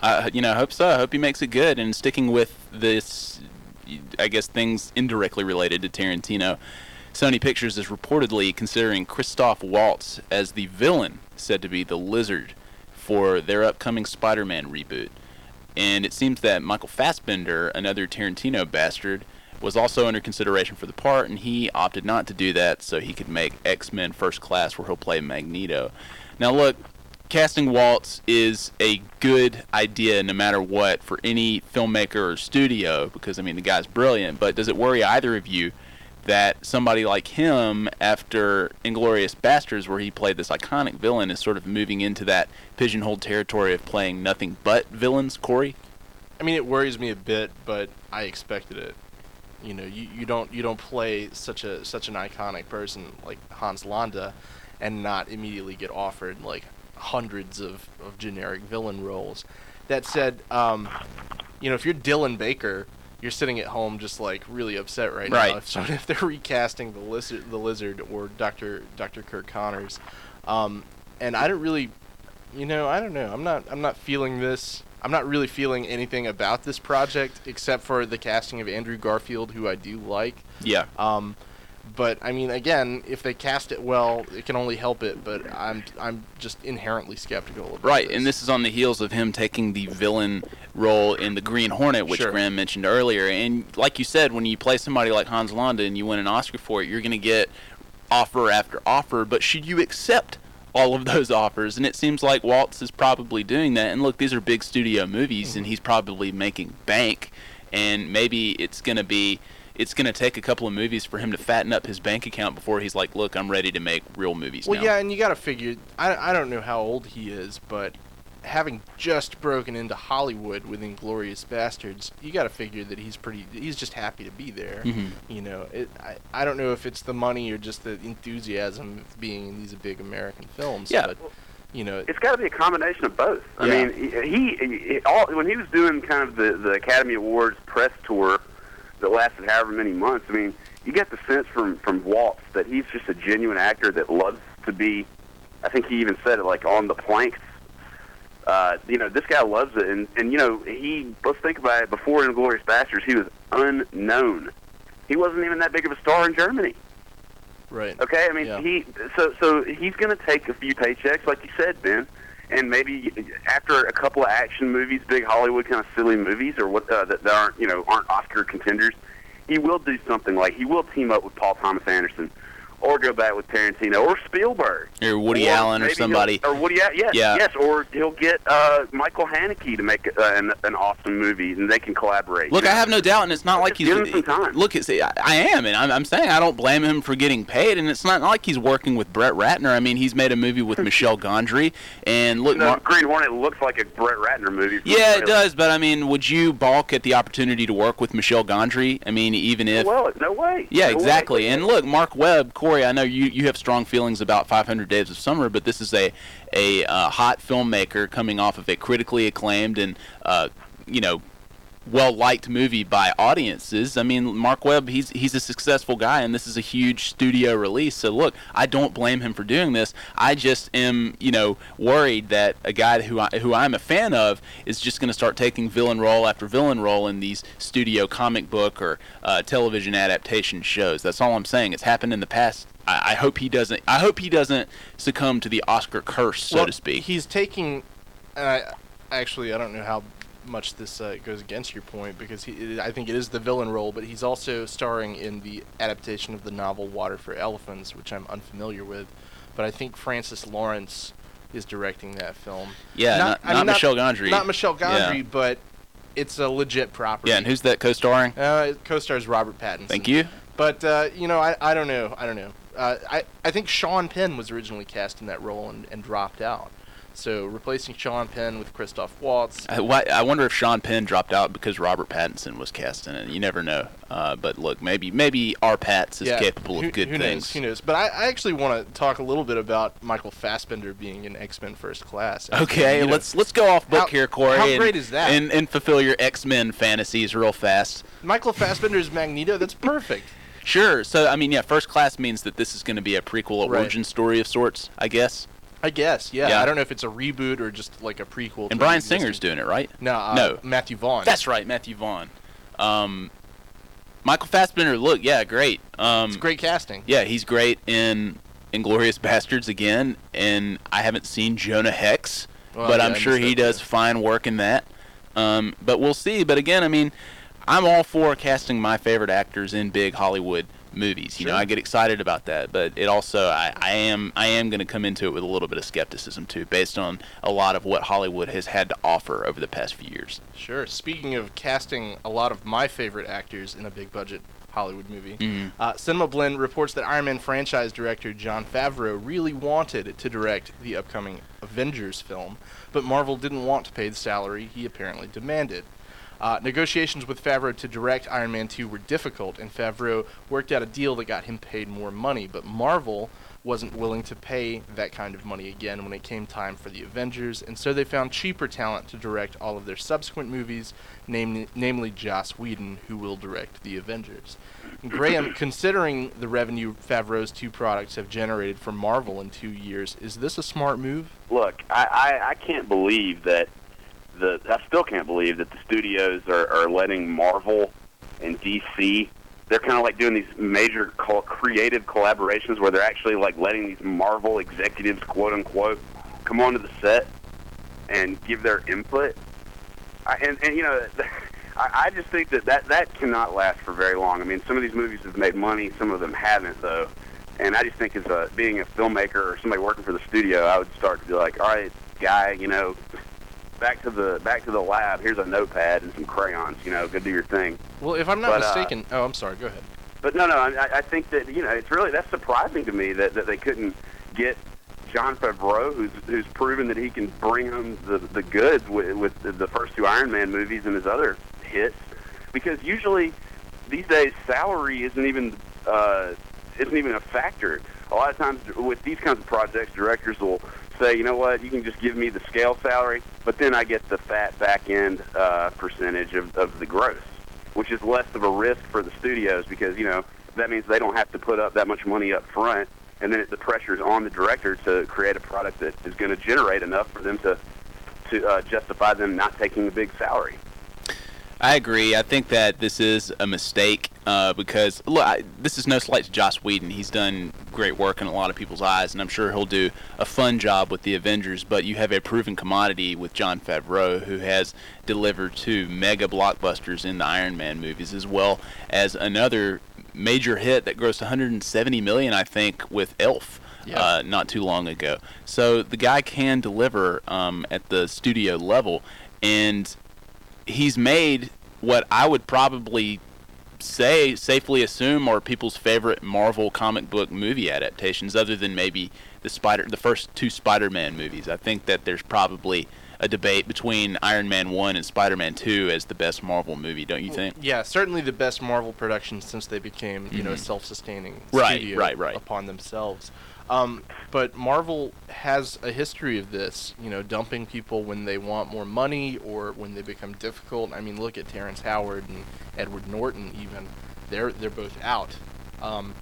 I, you know, I hope so. I hope he makes it good. And sticking with this, I guess things indirectly related to Tarantino, Sony Pictures is reportedly considering Christoph Waltz as the villain, said to be the Lizard, for their upcoming Spider-Man reboot. And it seems that Michael Fassbender, another Tarantino bastard, was also under consideration for the part, and he opted not to do that so he could make X-Men First Class, where he'll play Magneto. Now, look, casting Waltz is a good idea no matter what for any filmmaker or studio because I mean the guy's brilliant. But does it worry either of you that somebody like him, after Inglourious Basterds, where he played this iconic villain, is sort of moving into that pigeonholed territory of playing nothing but villains? Corey? I mean, it worries me a bit, but I expected it. You know, you, you don't you don't play such a such an iconic person like Hans Landa, and not immediately get offered like hundreds of, of generic villain roles. That said, um, you know, if you're Dylan Baker, you're sitting at home just like really upset right, Right. now. So if they're recasting the lizard, the lizard, or Doctor Doctor Curt Connors, um, and I don't really, you know, I don't know. I'm not I'm not feeling this. I'm not really feeling anything about this project except for the casting of Andrew Garfield, who I do like. Yeah. Um, but I mean, again, if they cast it well, it can only help it. But I'm I'm just inherently skeptical. About Right, this. and this is on the heels of him taking the villain role in the Green Hornet, which Sure. Graham mentioned earlier. And like you said, when you play somebody like Hans Landa and you win an Oscar for it, you're going to get offer after offer. But should you accept all of those offers? And it seems like Waltz is probably doing that. And look, these are big studio movies, and mm-hmm. he's probably making bank. And maybe it's going to be. It's going to take a couple of movies for him to fatten up his bank account before he's like, "Look, I'm ready to make real movies Well, now." yeah, and you got to figure. I I don't know how old he is, but having just broken into Hollywood with Inglourious Basterds, you got to figure that he's pretty. He's just happy to be there. Mhm. You know, it, I I don't know if it's the money or just the enthusiasm of being in these big American films. Yeah. But, you know, It's got to be a combination of both. I mean, he, he, he all when he was doing kind of the the Academy Awards press tour that lasted however many months. I mean, you get the sense from from Waltz that he's just a genuine actor that loves to be. I think he even said it like on the planks. Uh, you know, this guy loves it, and and you know, he let's think about it. Before Inglourious Basterds, he was unknown. He wasn't even that big of a star in Germany. right. Okay, I mean Yeah. he so so he's going to take a few paychecks, like you said, Ben, and maybe after a couple of action movies, big Hollywood kind of silly movies, or what uh, that, that aren't you know aren't Oscar contenders, he will do something like he will team up with Paul Thomas Anderson, or go back with Tarantino or Spielberg Or Woody Allen or maybe he'll- somebody. or Woody Allen. Yes, Yeah. yes, or he'll get uh, Michael Haneke to make uh, an, an awesome movie, and they can collaborate. Look, you I have no doubt, and it's not like he's. give him some time. Look, it's, I, I am, and I'm, I'm saying I don't blame him for getting paid, and it's not like he's working with Brett Ratner. I mean, he's made a movie with Michel Gondry, and look, No, Mar- Green Hornet looks like a Brett Ratner movie. yeah, it does. But I mean, would you balk at the opportunity to work with Michel Gondry? I mean, even if. Well, no way. Yeah, No way. exactly. And look, Marc Webb, Corey, I know you, you have strong feelings about 500 Days of Summer, but this is a a uh, hot filmmaker coming off of a critically acclaimed and uh, you know well liked movie by audiences. I mean, Marc Webb, he's he's a successful guy, and this is a huge studio release. So look, I don't blame him for doing this. I just am, you know, worried that a guy who I, who I'm a fan of is just going to start taking villain role after villain role in these studio comic book or uh, television adaptation shows. That's all I'm saying. It's happened in the past. I, I hope he doesn't. I hope he doesn't succumb to the Oscar curse, so well, to speak. He's taking. I actually I don't know how much this uh, goes against your point because he, I think it is the villain role, but he's also starring in the adaptation of the novel Water for Elephants, which I'm unfamiliar with. But I think Francis Lawrence is directing that film. Yeah, not- I not mean, Michel Gondry. Not Michel Gondry, Yeah. but it's a legit property. yeah, and who's that co-starring? Uh, co-stars Robert Pattinson. Thank you. But uh, you know, I, I don't know. I don't know. Uh, I I think Sean Penn was originally cast in that role and, and dropped out. So replacing Sean Penn with Christoph Waltz. I, why- I wonder if Sean Penn dropped out because Robert Pattinson was cast in it. You never know. Uh, but look, maybe maybe our Pats is yeah, capable who, of good who things. Knows, who knows? But I, I actually want to talk a little bit about Michael Fassbender being in X Men First Class. Okay, you know, let's let's go off book how- here, Corey. how and, great is that? And, and fulfill your X Men fantasies real fast. Michael Fassbender's Magneto. That's perfect. Sure. So I mean, yeah, first class means that this is going to be a prequel Right. origin story of sorts, I guess. I guess. Yeah, Yeah. I don't know if it's a reboot or just like a prequel. And an Brian existing- Singer's doing it, right? No, uh, no, Matthew Vaughn. That's right, Matthew Vaughn. Um, Michael Fassbender, look, yeah, great. Um, It's great casting. Yeah, he's great in Inglourious Basterds again, and I haven't seen Jonah Hex, Well, but yeah, I'm I sure missed he that, does fine work in that. Um, but we'll see. But again, I mean, I'm all for casting my favorite actors in big Hollywood movies. You know, I get excited about that, but it also I, I am I am going to come into it with a little bit of skepticism too, based on a lot of what Hollywood has had to offer over the past few years. Sure. Speaking of casting a lot of my favorite actors in a big budget Hollywood movie, Mhm. uh, Cinema Blend reports that Iron Man franchise director Jon Favreau really wanted to direct the upcoming Avengers film, but Marvel didn't want to pay the salary he apparently demanded. Uh, negotiations with Favreau to direct Iron Man 2 were difficult, and Favreau worked out a deal that got him paid more money, but Marvel wasn't willing to pay that kind of money again when it came time for the Avengers, and so they found cheaper talent to direct all of their subsequent movies, namely, namely Joss Whedon, who will direct the Avengers. Graham, considering the revenue Favreau's two products have generated for Marvel in two years, is this a smart move? Look, I, I, I can't believe that the I still can't believe that the studios are, are letting Marvel and DC. They're kind of like doing these major co- creative collaborations where they're actually like letting these Marvel executives, quote unquote, come onto the set and give their input. I, and and you know, I, I just think that, that that cannot last for very long. I mean, some of these movies have made money, some of them haven't though. And I just think as a being a filmmaker or somebody working for the studio, I would start to be like, all right, guy, you know, back to the back to the lab. Here's a notepad and some crayons. You know, go do your thing. Well, if I'm not But, uh, mistaken, oh, I'm sorry. Go ahead. But no, no, I, I think that you know it's really that's surprising to me that, that they couldn't get Jon Favreau, who's who's proven that he can bring home the the goods with, with the, the first two Iron Man movies and his other hits, because usually these days salary isn't even uh, isn't even a factor. A lot of times with these kinds of projects, directors will say, you know what, you can just give me the scale salary, but then I get the fat back end uh, percentage of, of the gross which is less of a risk for the studios because you know that means they don't have to put up that much money up front, and then it, the pressure is on the director to create a product that is going to generate enough for them to to uh, justify them not taking the big salary. I agree. I think that this is a mistake uh, because look, I, this is no slight to Joss Whedon. He's done great work in a lot of people's eyes, and I'm sure he'll do a fun job with the Avengers. But you have a proven commodity with Jon Favreau, who has delivered two mega blockbusters in the Iron Man movies, as well as another major hit that grossed 170 million, I think, with Elf. Uh, not too long ago. So the guy can deliver um, at the studio level, and he's made what I would probably say safely assume are people's favorite Marvel comic book movie adaptations, other than maybe the Spider, the first two Spider-Man movies. I think that there's probably a debate between Iron Man one and Spider-Man two as the best Marvel movie. Don't you think? Yeah, certainly the best Marvel production since they became, you know, a Mhm. self-sustaining Right, right, right. upon themselves. Um, but Marvel has a history of this, you know, dumping people when they want more money or when they become difficult. I mean, look at Terrence Howard and Edward Norton. Even they're they're both out. Um,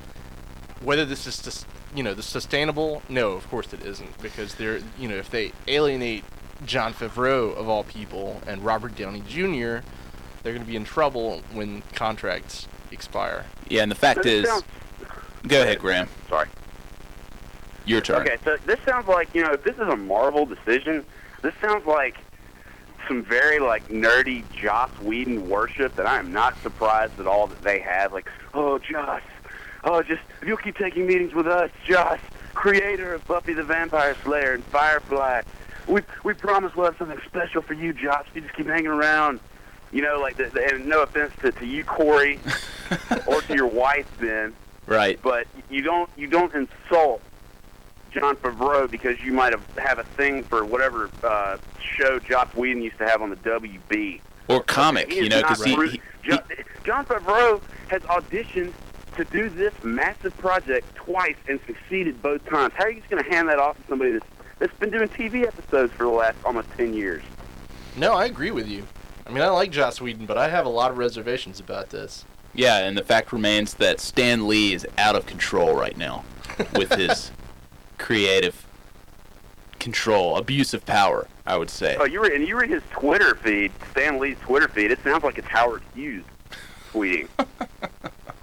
whether this is just you know the sustainable, no, of course it isn't because they're you know if they alienate Jon Favreau of all people and Robert Downey Jr., they're going to be in trouble when contracts expire. Yeah, and the fact This is, sounds- go ahead, Graham. Sorry. Your turn. Okay, so this sounds like you know if this is a Marvel decision, this sounds like some very like nerdy Joss Whedon worship that I am not surprised at all that they have. Like, oh Joss, oh just if you'll keep taking meetings with us, Joss, creator of Buffy the Vampire Slayer and Firefly, we we promise we'll have something special for you, Joss. If you just keep hanging around. You know, like, the, the, and no offense to, to you, Corey, or to your wife, Ben, Right. but you don't you don't insult Jon Favreau because you might have have a thing for whatever uh, show Joss Whedon used to have on the WB. Or comic, He you know, because he, Ru- he, Jon Favreau has auditioned to do this massive project twice and succeeded both times. How are you just going to hand that off to somebody that's, that's been doing TV episodes for the last almost ten years? No, I agree with you. I mean, I like Joss Whedon, but I have a lot of reservations about this. yeah, and the fact remains that Stan Lee is out of control right now with his creative control, abuse of power, I would say. Oh, you read and you read his Twitter feed, Stan Lee's Twitter feed. It sounds like it's Howard Hughes tweeting.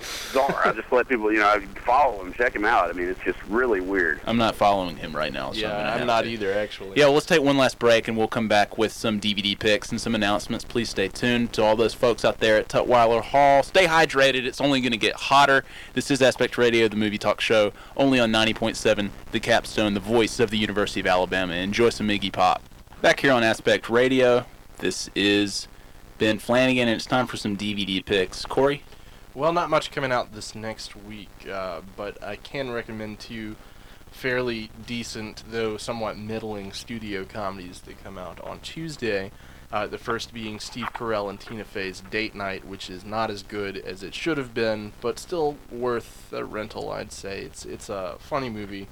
Bizarre. I just let people, you know, I follow him, check him out. I mean, it's just really weird. I'm not following him right now. So yeah, I'm, I'm not to. either, actually. Yeah, well, let's take one last break and we'll come back with some DVD picks and some announcements. Please stay tuned to all those folks out there at Tutwiler Hall. Stay hydrated. It's only going to get hotter. This is Aspect Radio, the movie talk show, only on 90.7, The Capstone, the voice of the University of Alabama. Enjoy some Iggy Pop. Back here on Aspect Radio, this is Ben Flanagan, and it's time for some DVD picks. Corey? Well, not much coming out this next week, uh, but I can recommend two fairly decent, though somewhat middling studio comedies that come out on Tuesday. Uh, the first being Steve Carell and Tina Fey's Date Night, which is not as good as it should have been, but still worth a rental, I'd say. It's it's a funny movie.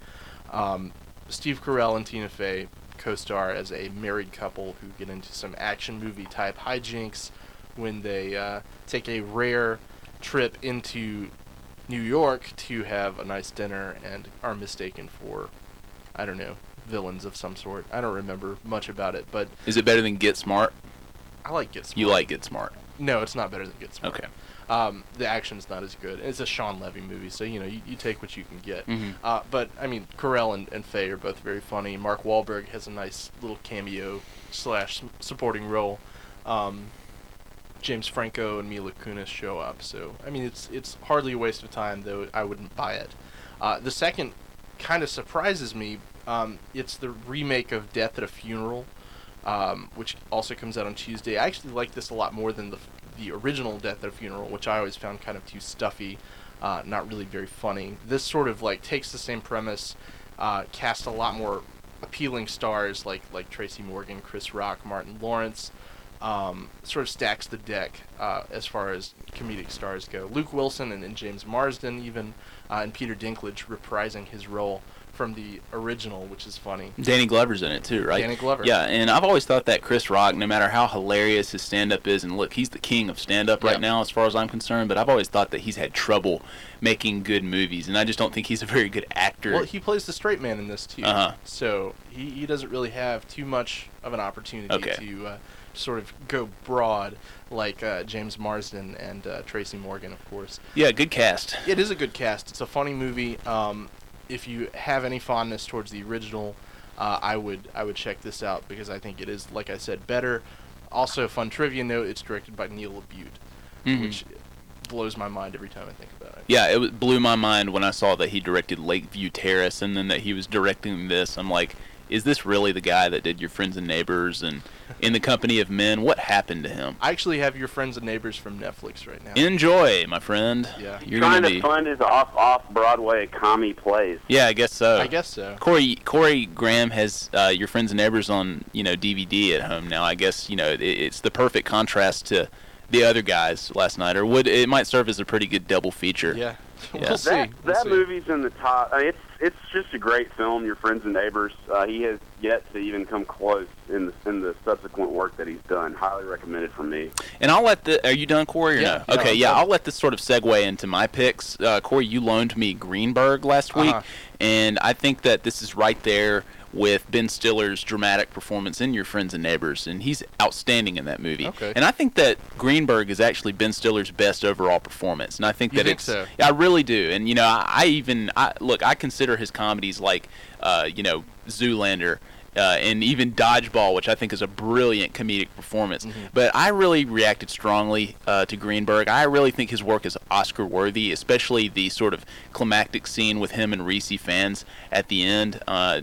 Um, Steve Carell and Tina Fey co-star as a married couple who get into some action movie type hijinks when they uh, take a rare trip into New York to have a nice dinner and are mistaken for, I don't know, villains of some sort. I don't remember much about it, but Is it better than Get Smart? I like Get Smart. You like Get Smart. No, it's not better than Get Smart. Okay. Um, the action's not as good. It's a Shawn Levy movie, so you know you, you take what you can get. Mhm. Uh, but I mean, Carell and, and Fey are both very funny. Mark Wahlberg has a nice little cameo slash supporting role. Um, James Franco and Mila Kunis show up, so I mean it's it's hardly a waste of time, though I wouldn't buy it. Uh, the second kind of surprises me. Um, it's the remake of Death at a Funeral, um, which also comes out on Tuesday. I actually like this a lot more than the the original Death at a Funeral, which I always found kind of too stuffy, uh, not really very funny. This sort of like takes the same premise, uh, cast a lot more appealing stars like like Tracy Morgan, Chris Rock, Martin Lawrence. Um, sort of stacks the deck uh, as far as comedic stars go. Luke Wilson and, and James Marsden even, uh, and Peter Dinklage reprising his role from the original, which is funny. Danny Glover's in it too, right? Danny Glover. Yeah, and I've always thought that Chris Rock, no matter how hilarious his stand-up is, and look, he's the king of stand-up right Yeah. now, as far as I'm concerned. But I've always thought that he's had trouble making good movies, and I just don't think he's a very good actor. Well, he plays the straight man in this too, Uh-huh. so he, he doesn't really have too much of an opportunity Okay. to uh, sort of go broad like uh, James Marsden and uh, Tracy Morgan, of course. yeah, good cast. It is a good cast. It's a funny movie. Um, if you have any fondness towards the original, uh, I would I would check this out because I think it is, like I said, better. Also, fun trivia note: it's directed by Neil LaBute, Mhm. which blows my mind every time I think about it. Yeah, it blew my mind when I saw that he directed Lakeview Terrace and then that he was directing this. I'm like, is this really the guy that did Your Friends and Neighbors and In the Company of Men? What happened to him? I actually have your friends and neighbors from Netflix right now. Enjoy, my friend. Yeah. You're Trying gonna to be. fund his off off Broadway commie plays. Yeah, I guess so. I guess so. Corey Corey Graham has uh, your friends and neighbors on you know DVD at home now. I guess you know it, it's the perfect contrast to the other guys last night, or would it might serve as a pretty good double feature. Yeah. Yeah. We'll see. That, We'll that see. movie's in the top. I mean, it's it's just a great film. Your friends and neighbors. Uh, he has yet to even come close in the in the subsequent work that he's done. Highly recommended from me. And I'll let the. Are you done, Corey? Or Yeah, no? yeah, Okay, yeah. I'll let this sort of segue into my picks. Uh, Corey, you loaned me Greenberg last week, Uh-huh. and I think that this is right there with Ben Stiller's dramatic performance in Your Friends and Neighbors, and he's outstanding in that movie. Okay. And I think that Greenberg is actually Ben Stiller's best overall performance, and I think You that think it's. so? Yeah, I really do, and you know, I, I even I look. I consider his comedies like, uh, you know, Zoolander. Uh, and even Dodgeball, which I think is a brilliant comedic performance. Mm-hmm. But I really reacted strongly uh, to Greenberg. I really think his work is Oscar worthy, especially the sort of climactic scene with him and Rhys Ifans at the end. Uh,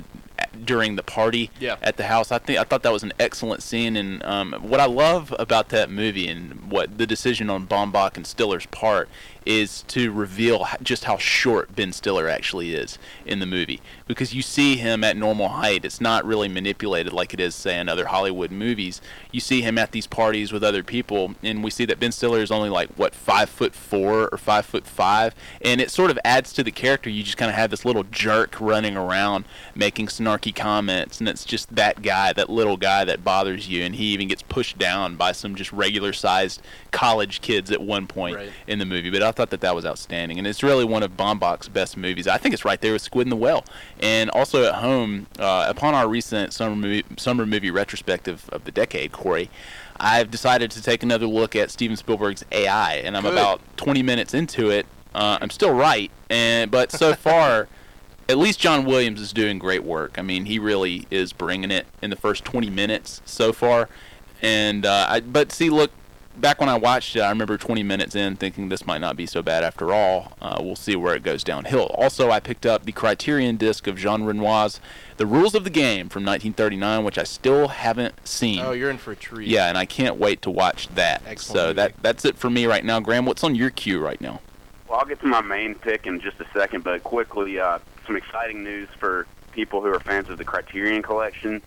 during the party Yeah. at the house. I think I thought that was an excellent scene, and um, what I love about that movie and what the decision on Baumbach and Stiller's part is to reveal just how short Ben Stiller actually is in the movie because you see him at normal height. It's not really manipulated like it is, say, in other Hollywood movies. You see him at these parties with other people, and we see that Ben Stiller is only like what five foot four or five foot five, and it sort of adds to the character. You just kind of have this little jerk running around making snarky comments, and it's just that guy, that little guy that bothers you, and he even gets pushed down by some just regular sized college kids at one point Right. in the movie. But I thought that that was outstanding, and it's really one of Baumbach's best movies. I think it's right there with Squid and the Whale, and also at home. Uh, upon our recent summer movie, summer movie retrospective of the decade, Corey. I've decided to take another look at Steven Spielberg's AI, and I'm Good. about 20 minutes into it. Uh, I'm still right, and but so far, at least John Williams is doing great work. I mean, he really is bringing it in the first 20 minutes so far. And uh, I, but see, look, back when I watched it, I remember 20 minutes in thinking this might not be so bad after all. Uh, we'll see where it goes downhill. Also, I picked up the Criterion disc of Jean Renoir's The Rules of the Game from 1939, which I still haven't seen. Oh, you're in for a treat. Yeah, and I can't wait to watch that. Excellent so movie. that that's it for me right now. Graham, what's on your queue right now? Well, I'll get to my main pick in just a second, but quickly, uh, some exciting news for people who are fans of the Criterion Collection.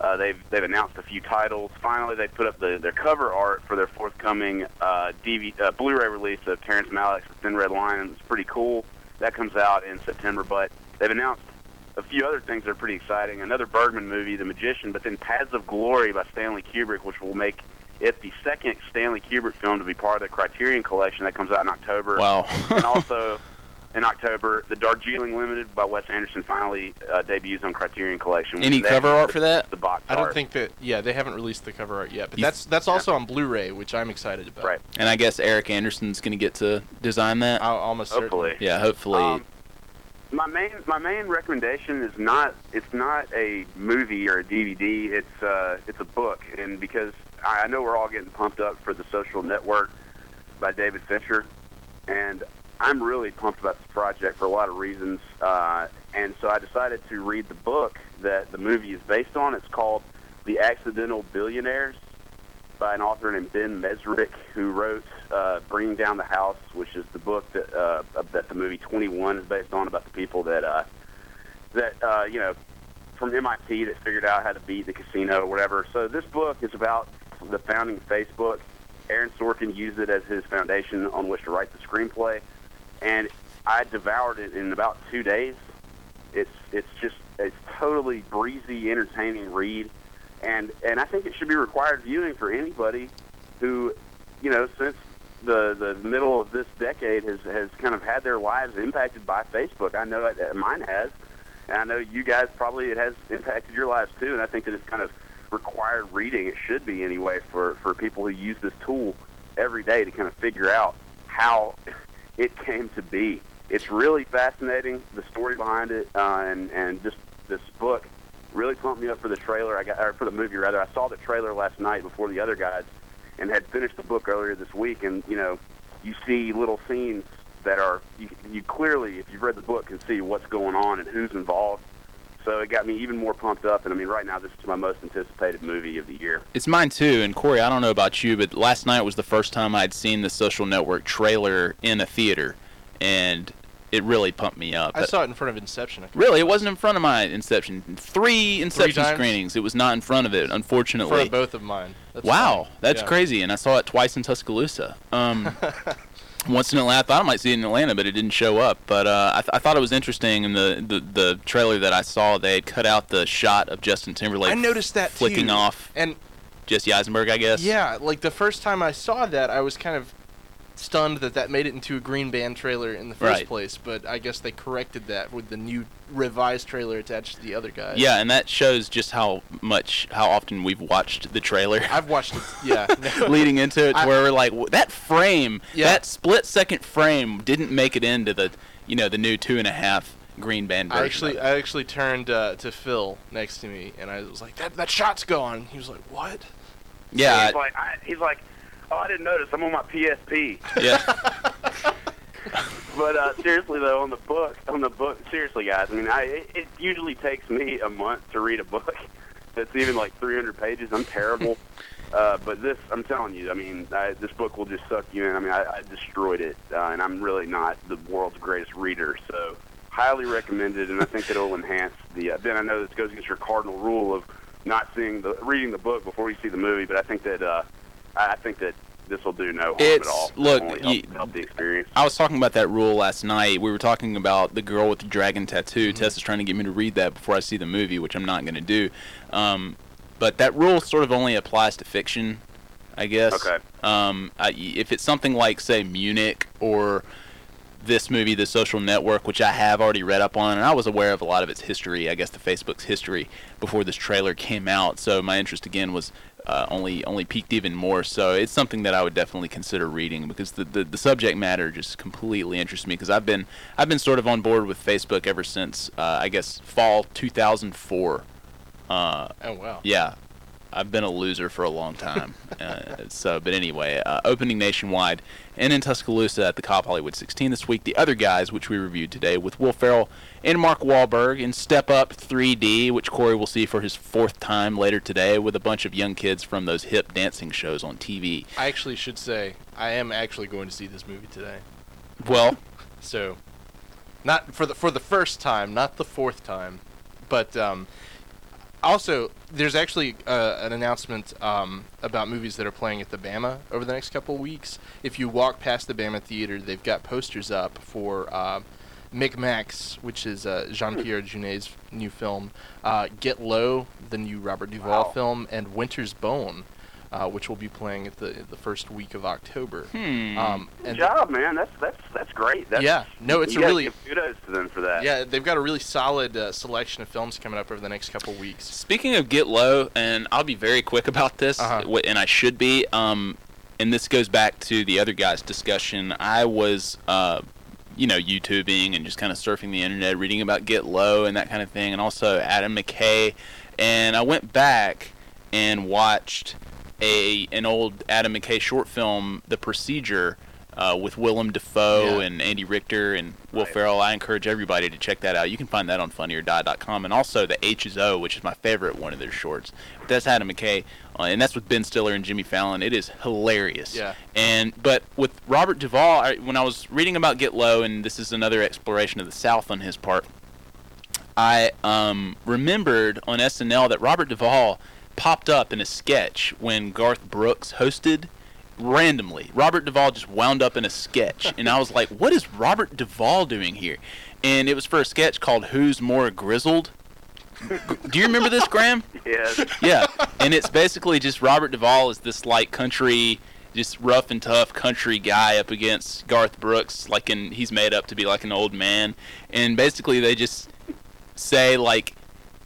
Uh, they've they've announced a few titles. Finally, they put up the their cover art for their forthcoming uh, DV, uh, Blu-ray release of Terrence Malick's The Thin Red Line. It's pretty cool. That comes out in September, but they've announced a few other things that are pretty exciting. Another Bergman movie, The Magician, but then Paths of Glory by Stanley Kubrick, which will make it the second Stanley Kubrick film to be part of the Criterion Collection. That comes out in October Wow. and also in October, The Darjeeling Limited by Wes Anderson finally uh, debuts on Criterion Collection. Any cover art for that? The box I don't art. think that. Yeah, they haven't released the cover art yet, but You- that's that's also on Blu-ray, which I'm excited about. Right. And I guess Eric Anderson's going to get to design that. I'll, almost Hopefully. yeah, hopefully. Um, my main my main recommendation is not it's not a movie or a DVD. It's uh it's a book, and because I I know we're all getting pumped up for the Social Network by David Fincher, and I'm really pumped about this project for a lot of reasons. Uh, and so I decided to read the book that the movie is based on. It's called The Accidental Billionaires by an author named Ben Mezrich, who wrote uh, Bringing Down the House, which is the book that uh, that the movie 21 is based on about the people that uh, that uh, you know from MIT that figured out how to beat the casino or whatever. So this book is about the founding of Facebook. Aaron Sorkin used it as his foundation on which to write the screenplay, and I devoured it in about two days. It's it's just it's totally breezy, entertaining read, and and I think it should be required viewing for anybody who, you know, since the the middle of this decade has has kind of had their lives impacted by Facebook. I know that mine has, and I know you guys probably it has impacted your lives too. And I think that it's kind of required reading. It should be anyway for for people who use this tool every day to kind of figure out how it came to be. It's really fascinating the story behind it, uh, and and just this book really pumped me up for the trailer. I got or for the movie rather. I saw the trailer last night before the other guys, and had finished the book earlier this week. And you know, you see little scenes that are you, you clearly, if you've read the book, can see what's going on and who's involved. So it got me even more pumped up. And I mean, right now, this is my most anticipated movie of the year. It's mine too. And Corey, I don't know about you, but last night was the first time I'd seen the Social Network trailer in a theater, and it really pumped me up. I saw it in front of Inception. Really, it wasn't in front of my Inception. Three Inception times? screenings. It was not in front of it, In unfortunately. front of both of mine. That's wow, funny. that's Yeah. crazy. And I saw it twice in Tuscaloosa. Um, once in Atlanta, I thought I might see it in Atlanta, but it didn't show up. But uh, I, th- I thought it was interesting in the, the the trailer that I saw. They had cut out the shot of Justin Timberlake. I noticed that flicking too. off And Jesse Eisenberg, I guess. yeah, like the first time I saw that, I was kind of stunned that that made it into a Green Band trailer in the first Right. place. But I guess they corrected that with the new revised trailer attached to the other guys. Yeah, and that shows just how much, how often we've watched the trailer. I've watched it. Yeah. leading into it, I- where we're like, that frame, Yeah. that split second frame, didn't make it into the, you know, the new two and a half green band I version. actually. I actually turned uh, to Phil next to me, and I was like, "That that shot's gone." He was like, "What?" yeah, he's like, I, he's like, oh, I didn't notice. I'm on my PSP. yeah, But uh, seriously though, on the book, on the book, seriously guys, I mean, I it, it usually takes me a month to read a book that's even like 300 pages. I'm terrible. Uh, but this, I'm telling you, I mean, I, this book will just suck you in. I mean, I, I destroyed it, uh, and I'm really not the world's greatest reader, so highly recommended. And I think it'll enhance the. Uh, then I know this goes against your cardinal rule of not seeing the reading the book before you see the movie, but I think that uh, I I think that this will do no harm It's- at all. look, It'll you- help, help the experience. I was talking about that rule last night. We were talking about the girl with the dragon tattoo. Tessa's trying to get me to read that before I see the movie, which I'm not going to do. Um, but that rule sort of only applies to fiction, I guess. Okay. Um, I, if it's something like, say, Munich or this movie, The Social Network, which I have already read up on, and I was aware of a lot of its history, I guess the Facebook's history before this trailer came out. So my interest again was uh, only only peaked even more. So it's something that I would definitely consider reading because the, the, the subject matter just completely interests me because I've been I've been sort of on board with Facebook ever since uh, I guess fall 2004. Uh, Oh wow. yeah, I've been a loser for a long time. uh, so, but anyway, uh, opening nationwide and in Tuscaloosa at the Cobb Hollywood 16 this week. The other guys, which we reviewed today, with Will Ferrell and Mark Wahlberg in Step Up 3D, which Corey will see for his fourth time later today, with a bunch of young kids from those hip dancing shows on TV. I actually should say I am actually going to see this movie today. Well, So, not for the for the first time, not the fourth time, but um, also there's actually uh, an announcement um, about movies that are playing at the Bama over the next couple weeks. If you walk past the Bama theater, they've got posters up for uh, Micmacs, which is uh, Jean-Pierre Jeunet's new film, uh, Get Low, the new Robert Duvall Wow. film, and Winter's Bone. Uh, which will be playing at the the first week of October. Hmm. Um, Good and job, man. That's that's that's great. That's, Yeah. No, it's you a gotta really- give kudos to them for that. Yeah, they've got a really solid uh, selection of films coming up over the next couple weeks. Speaking of Get Low, and I'll be very quick about this, Uh-huh. and I should be. Um, and this goes back to the other guy's discussion. I was, uh, you know, YouTubing and just kind of surfing the internet, reading about Get Low and that kind of thing, and also Adam McKay. And I went back and watched a an old Adam McKay short film, The Procedure. Uh, with Willem Dafoe Yeah. and Andy Richter and Will Right. Ferrell, I encourage everybody to check that out. You can find that on FunnyOrDie.com, and also the H is O, which is my favorite one of their shorts. But that's Adam McKay, uh, and that's with Ben Stiller and Jimmy Fallon. It is hilarious. Yeah. And but with Robert Duvall, I, when I was reading about Get Low, and this is another exploration of the South on his part, I um, remembered on SNL that Robert Duvall popped up in a sketch when Garth Brooks hosted randomly. Robert Duvall just wound up in a sketch, and I was like, "What is Robert Duvall doing here?" And it was for a sketch called "Who's More Grizzled." Do you remember this, Graham? Yes. Yeah, and it's basically just Robert Duvall is this like country, just rough and tough country guy up against Garth Brooks, like in he's made up to be like an old man, and basically they just say like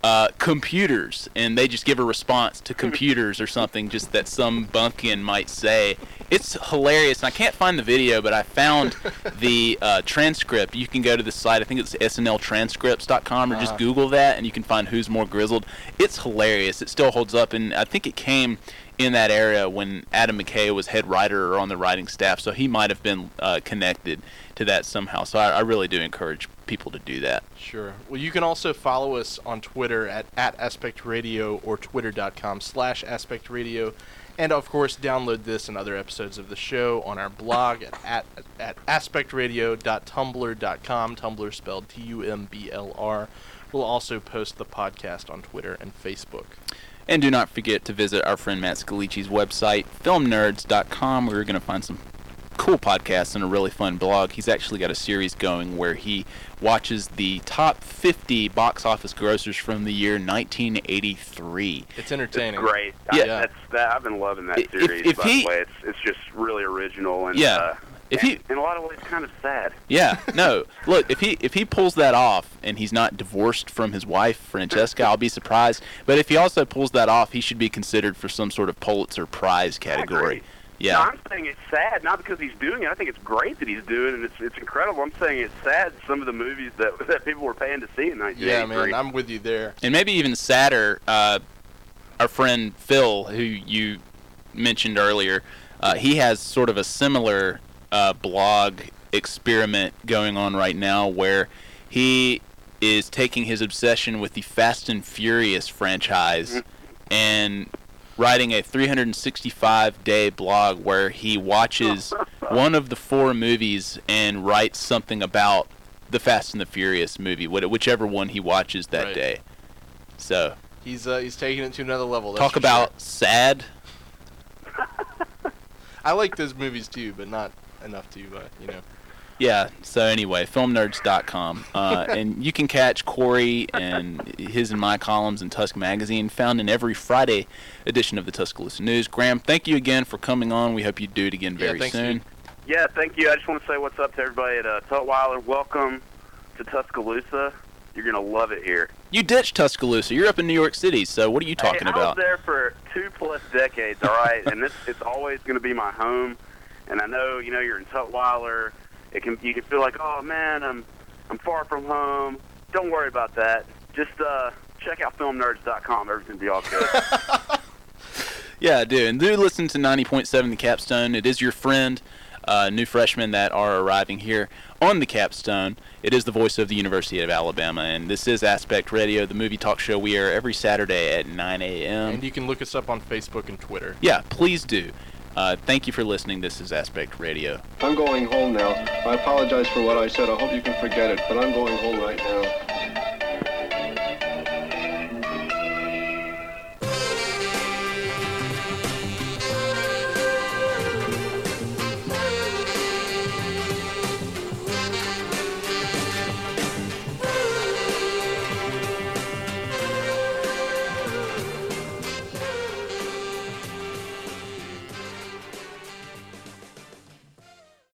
uh, computers, and they just give a response to computers or something, just that some bumpkin might say. It's hilarious, and I can't find the video, but I found the uh, transcript. You can go to the site. I think it's snltranscripts.com, or just Uh-huh. Google that, and you can find who's more grizzled. It's hilarious. It still holds up, and I think it came in that area when Adam McKay was head writer or on the writing staff, so he might have been uh, connected to that somehow. So I, I really do encourage people to do that. Sure. Well, you can also follow us on Twitter at, at Aspect Radio or twitter.com slash Aspect Radio. And of course, download this and other episodes of the show on our blog at, at, at aspectradio.tumblr.com. Tumblr spelled T U M B L R. We'll also post the podcast on Twitter and Facebook. And do not forget to visit our friend Matt Scalici's website, filmnerds.com, where you're going to find some cool podcast and a really fun blog. He's actually got a series going where he watches the top 50 box office grossers from the year 1983. It's entertaining. It's great. Yeah. I, that's that. I've been loving that If- series. if by he- the way, it's it's just really original and Yeah. uh, If he- in a lot of ways kind of sad. Yeah, no. Look, if he if he pulls that off and he's not divorced from his wife Francesca, I'll be surprised. But if he also pulls that off, he should be considered for some sort of Pulitzer Prize category. No, Yeah. I'm saying it's sad, not because he's doing it. I think it's great that he's doing it. and It's it's incredible. I'm saying it's sad. Some of the movies that that people were paying to see in 1983. Yeah, man, I'm with you there. And maybe even sadder, uh, our friend Phil, who you mentioned earlier, uh, he has sort of a similar uh, blog experiment going on right now where he is taking his obsession with the Fast and Furious franchise and writing a 365 day blog where he watches one of the four movies and writes something about the Fast and the Furious movie, whichever one he watches that Right. day. So, He's uh, he's taking it to another level. that's talk about sure. sad. I like those movies too, but not enough to uh, you know. Yeah. So anyway, filmnerds.com, uh, and you can catch Corey and his and my columns in Tusk Magazine, found in every Friday edition of the Tuscaloosa News. Graham, thank you again for coming on. We hope you do it again Yeah, very thanks, soon. dude. Yeah, thank you. I just want to say what's up to everybody at uh, Tutwiler. Welcome to Tuscaloosa. You're gonna love it here. You ditched Tuscaloosa. You're up in New York City. So what are you talking hey, I about? was there for two plus decades. All right, and this it's always going to be my home. And I know you know you're in Tutwiler. It can you can feel like oh man I'm I'm far from home. Don't worry about that. Just uh, check out filmnerds.com. Everything will be all good. Yeah, do. And do listen to 90.7 The Capstone. It is your friend, uh, new freshmen that are arriving here on The Capstone. It is the voice of the University of Alabama. And this is Aspect Radio, the movie talk show we air every Saturday at 9 a.m. And you can look us up on Facebook and Twitter. Yeah, please do. Uh, thank you for listening. This is Aspect Radio. I'm going home now. I apologize for what I said. I hope you can forget it, but I'm going home right now.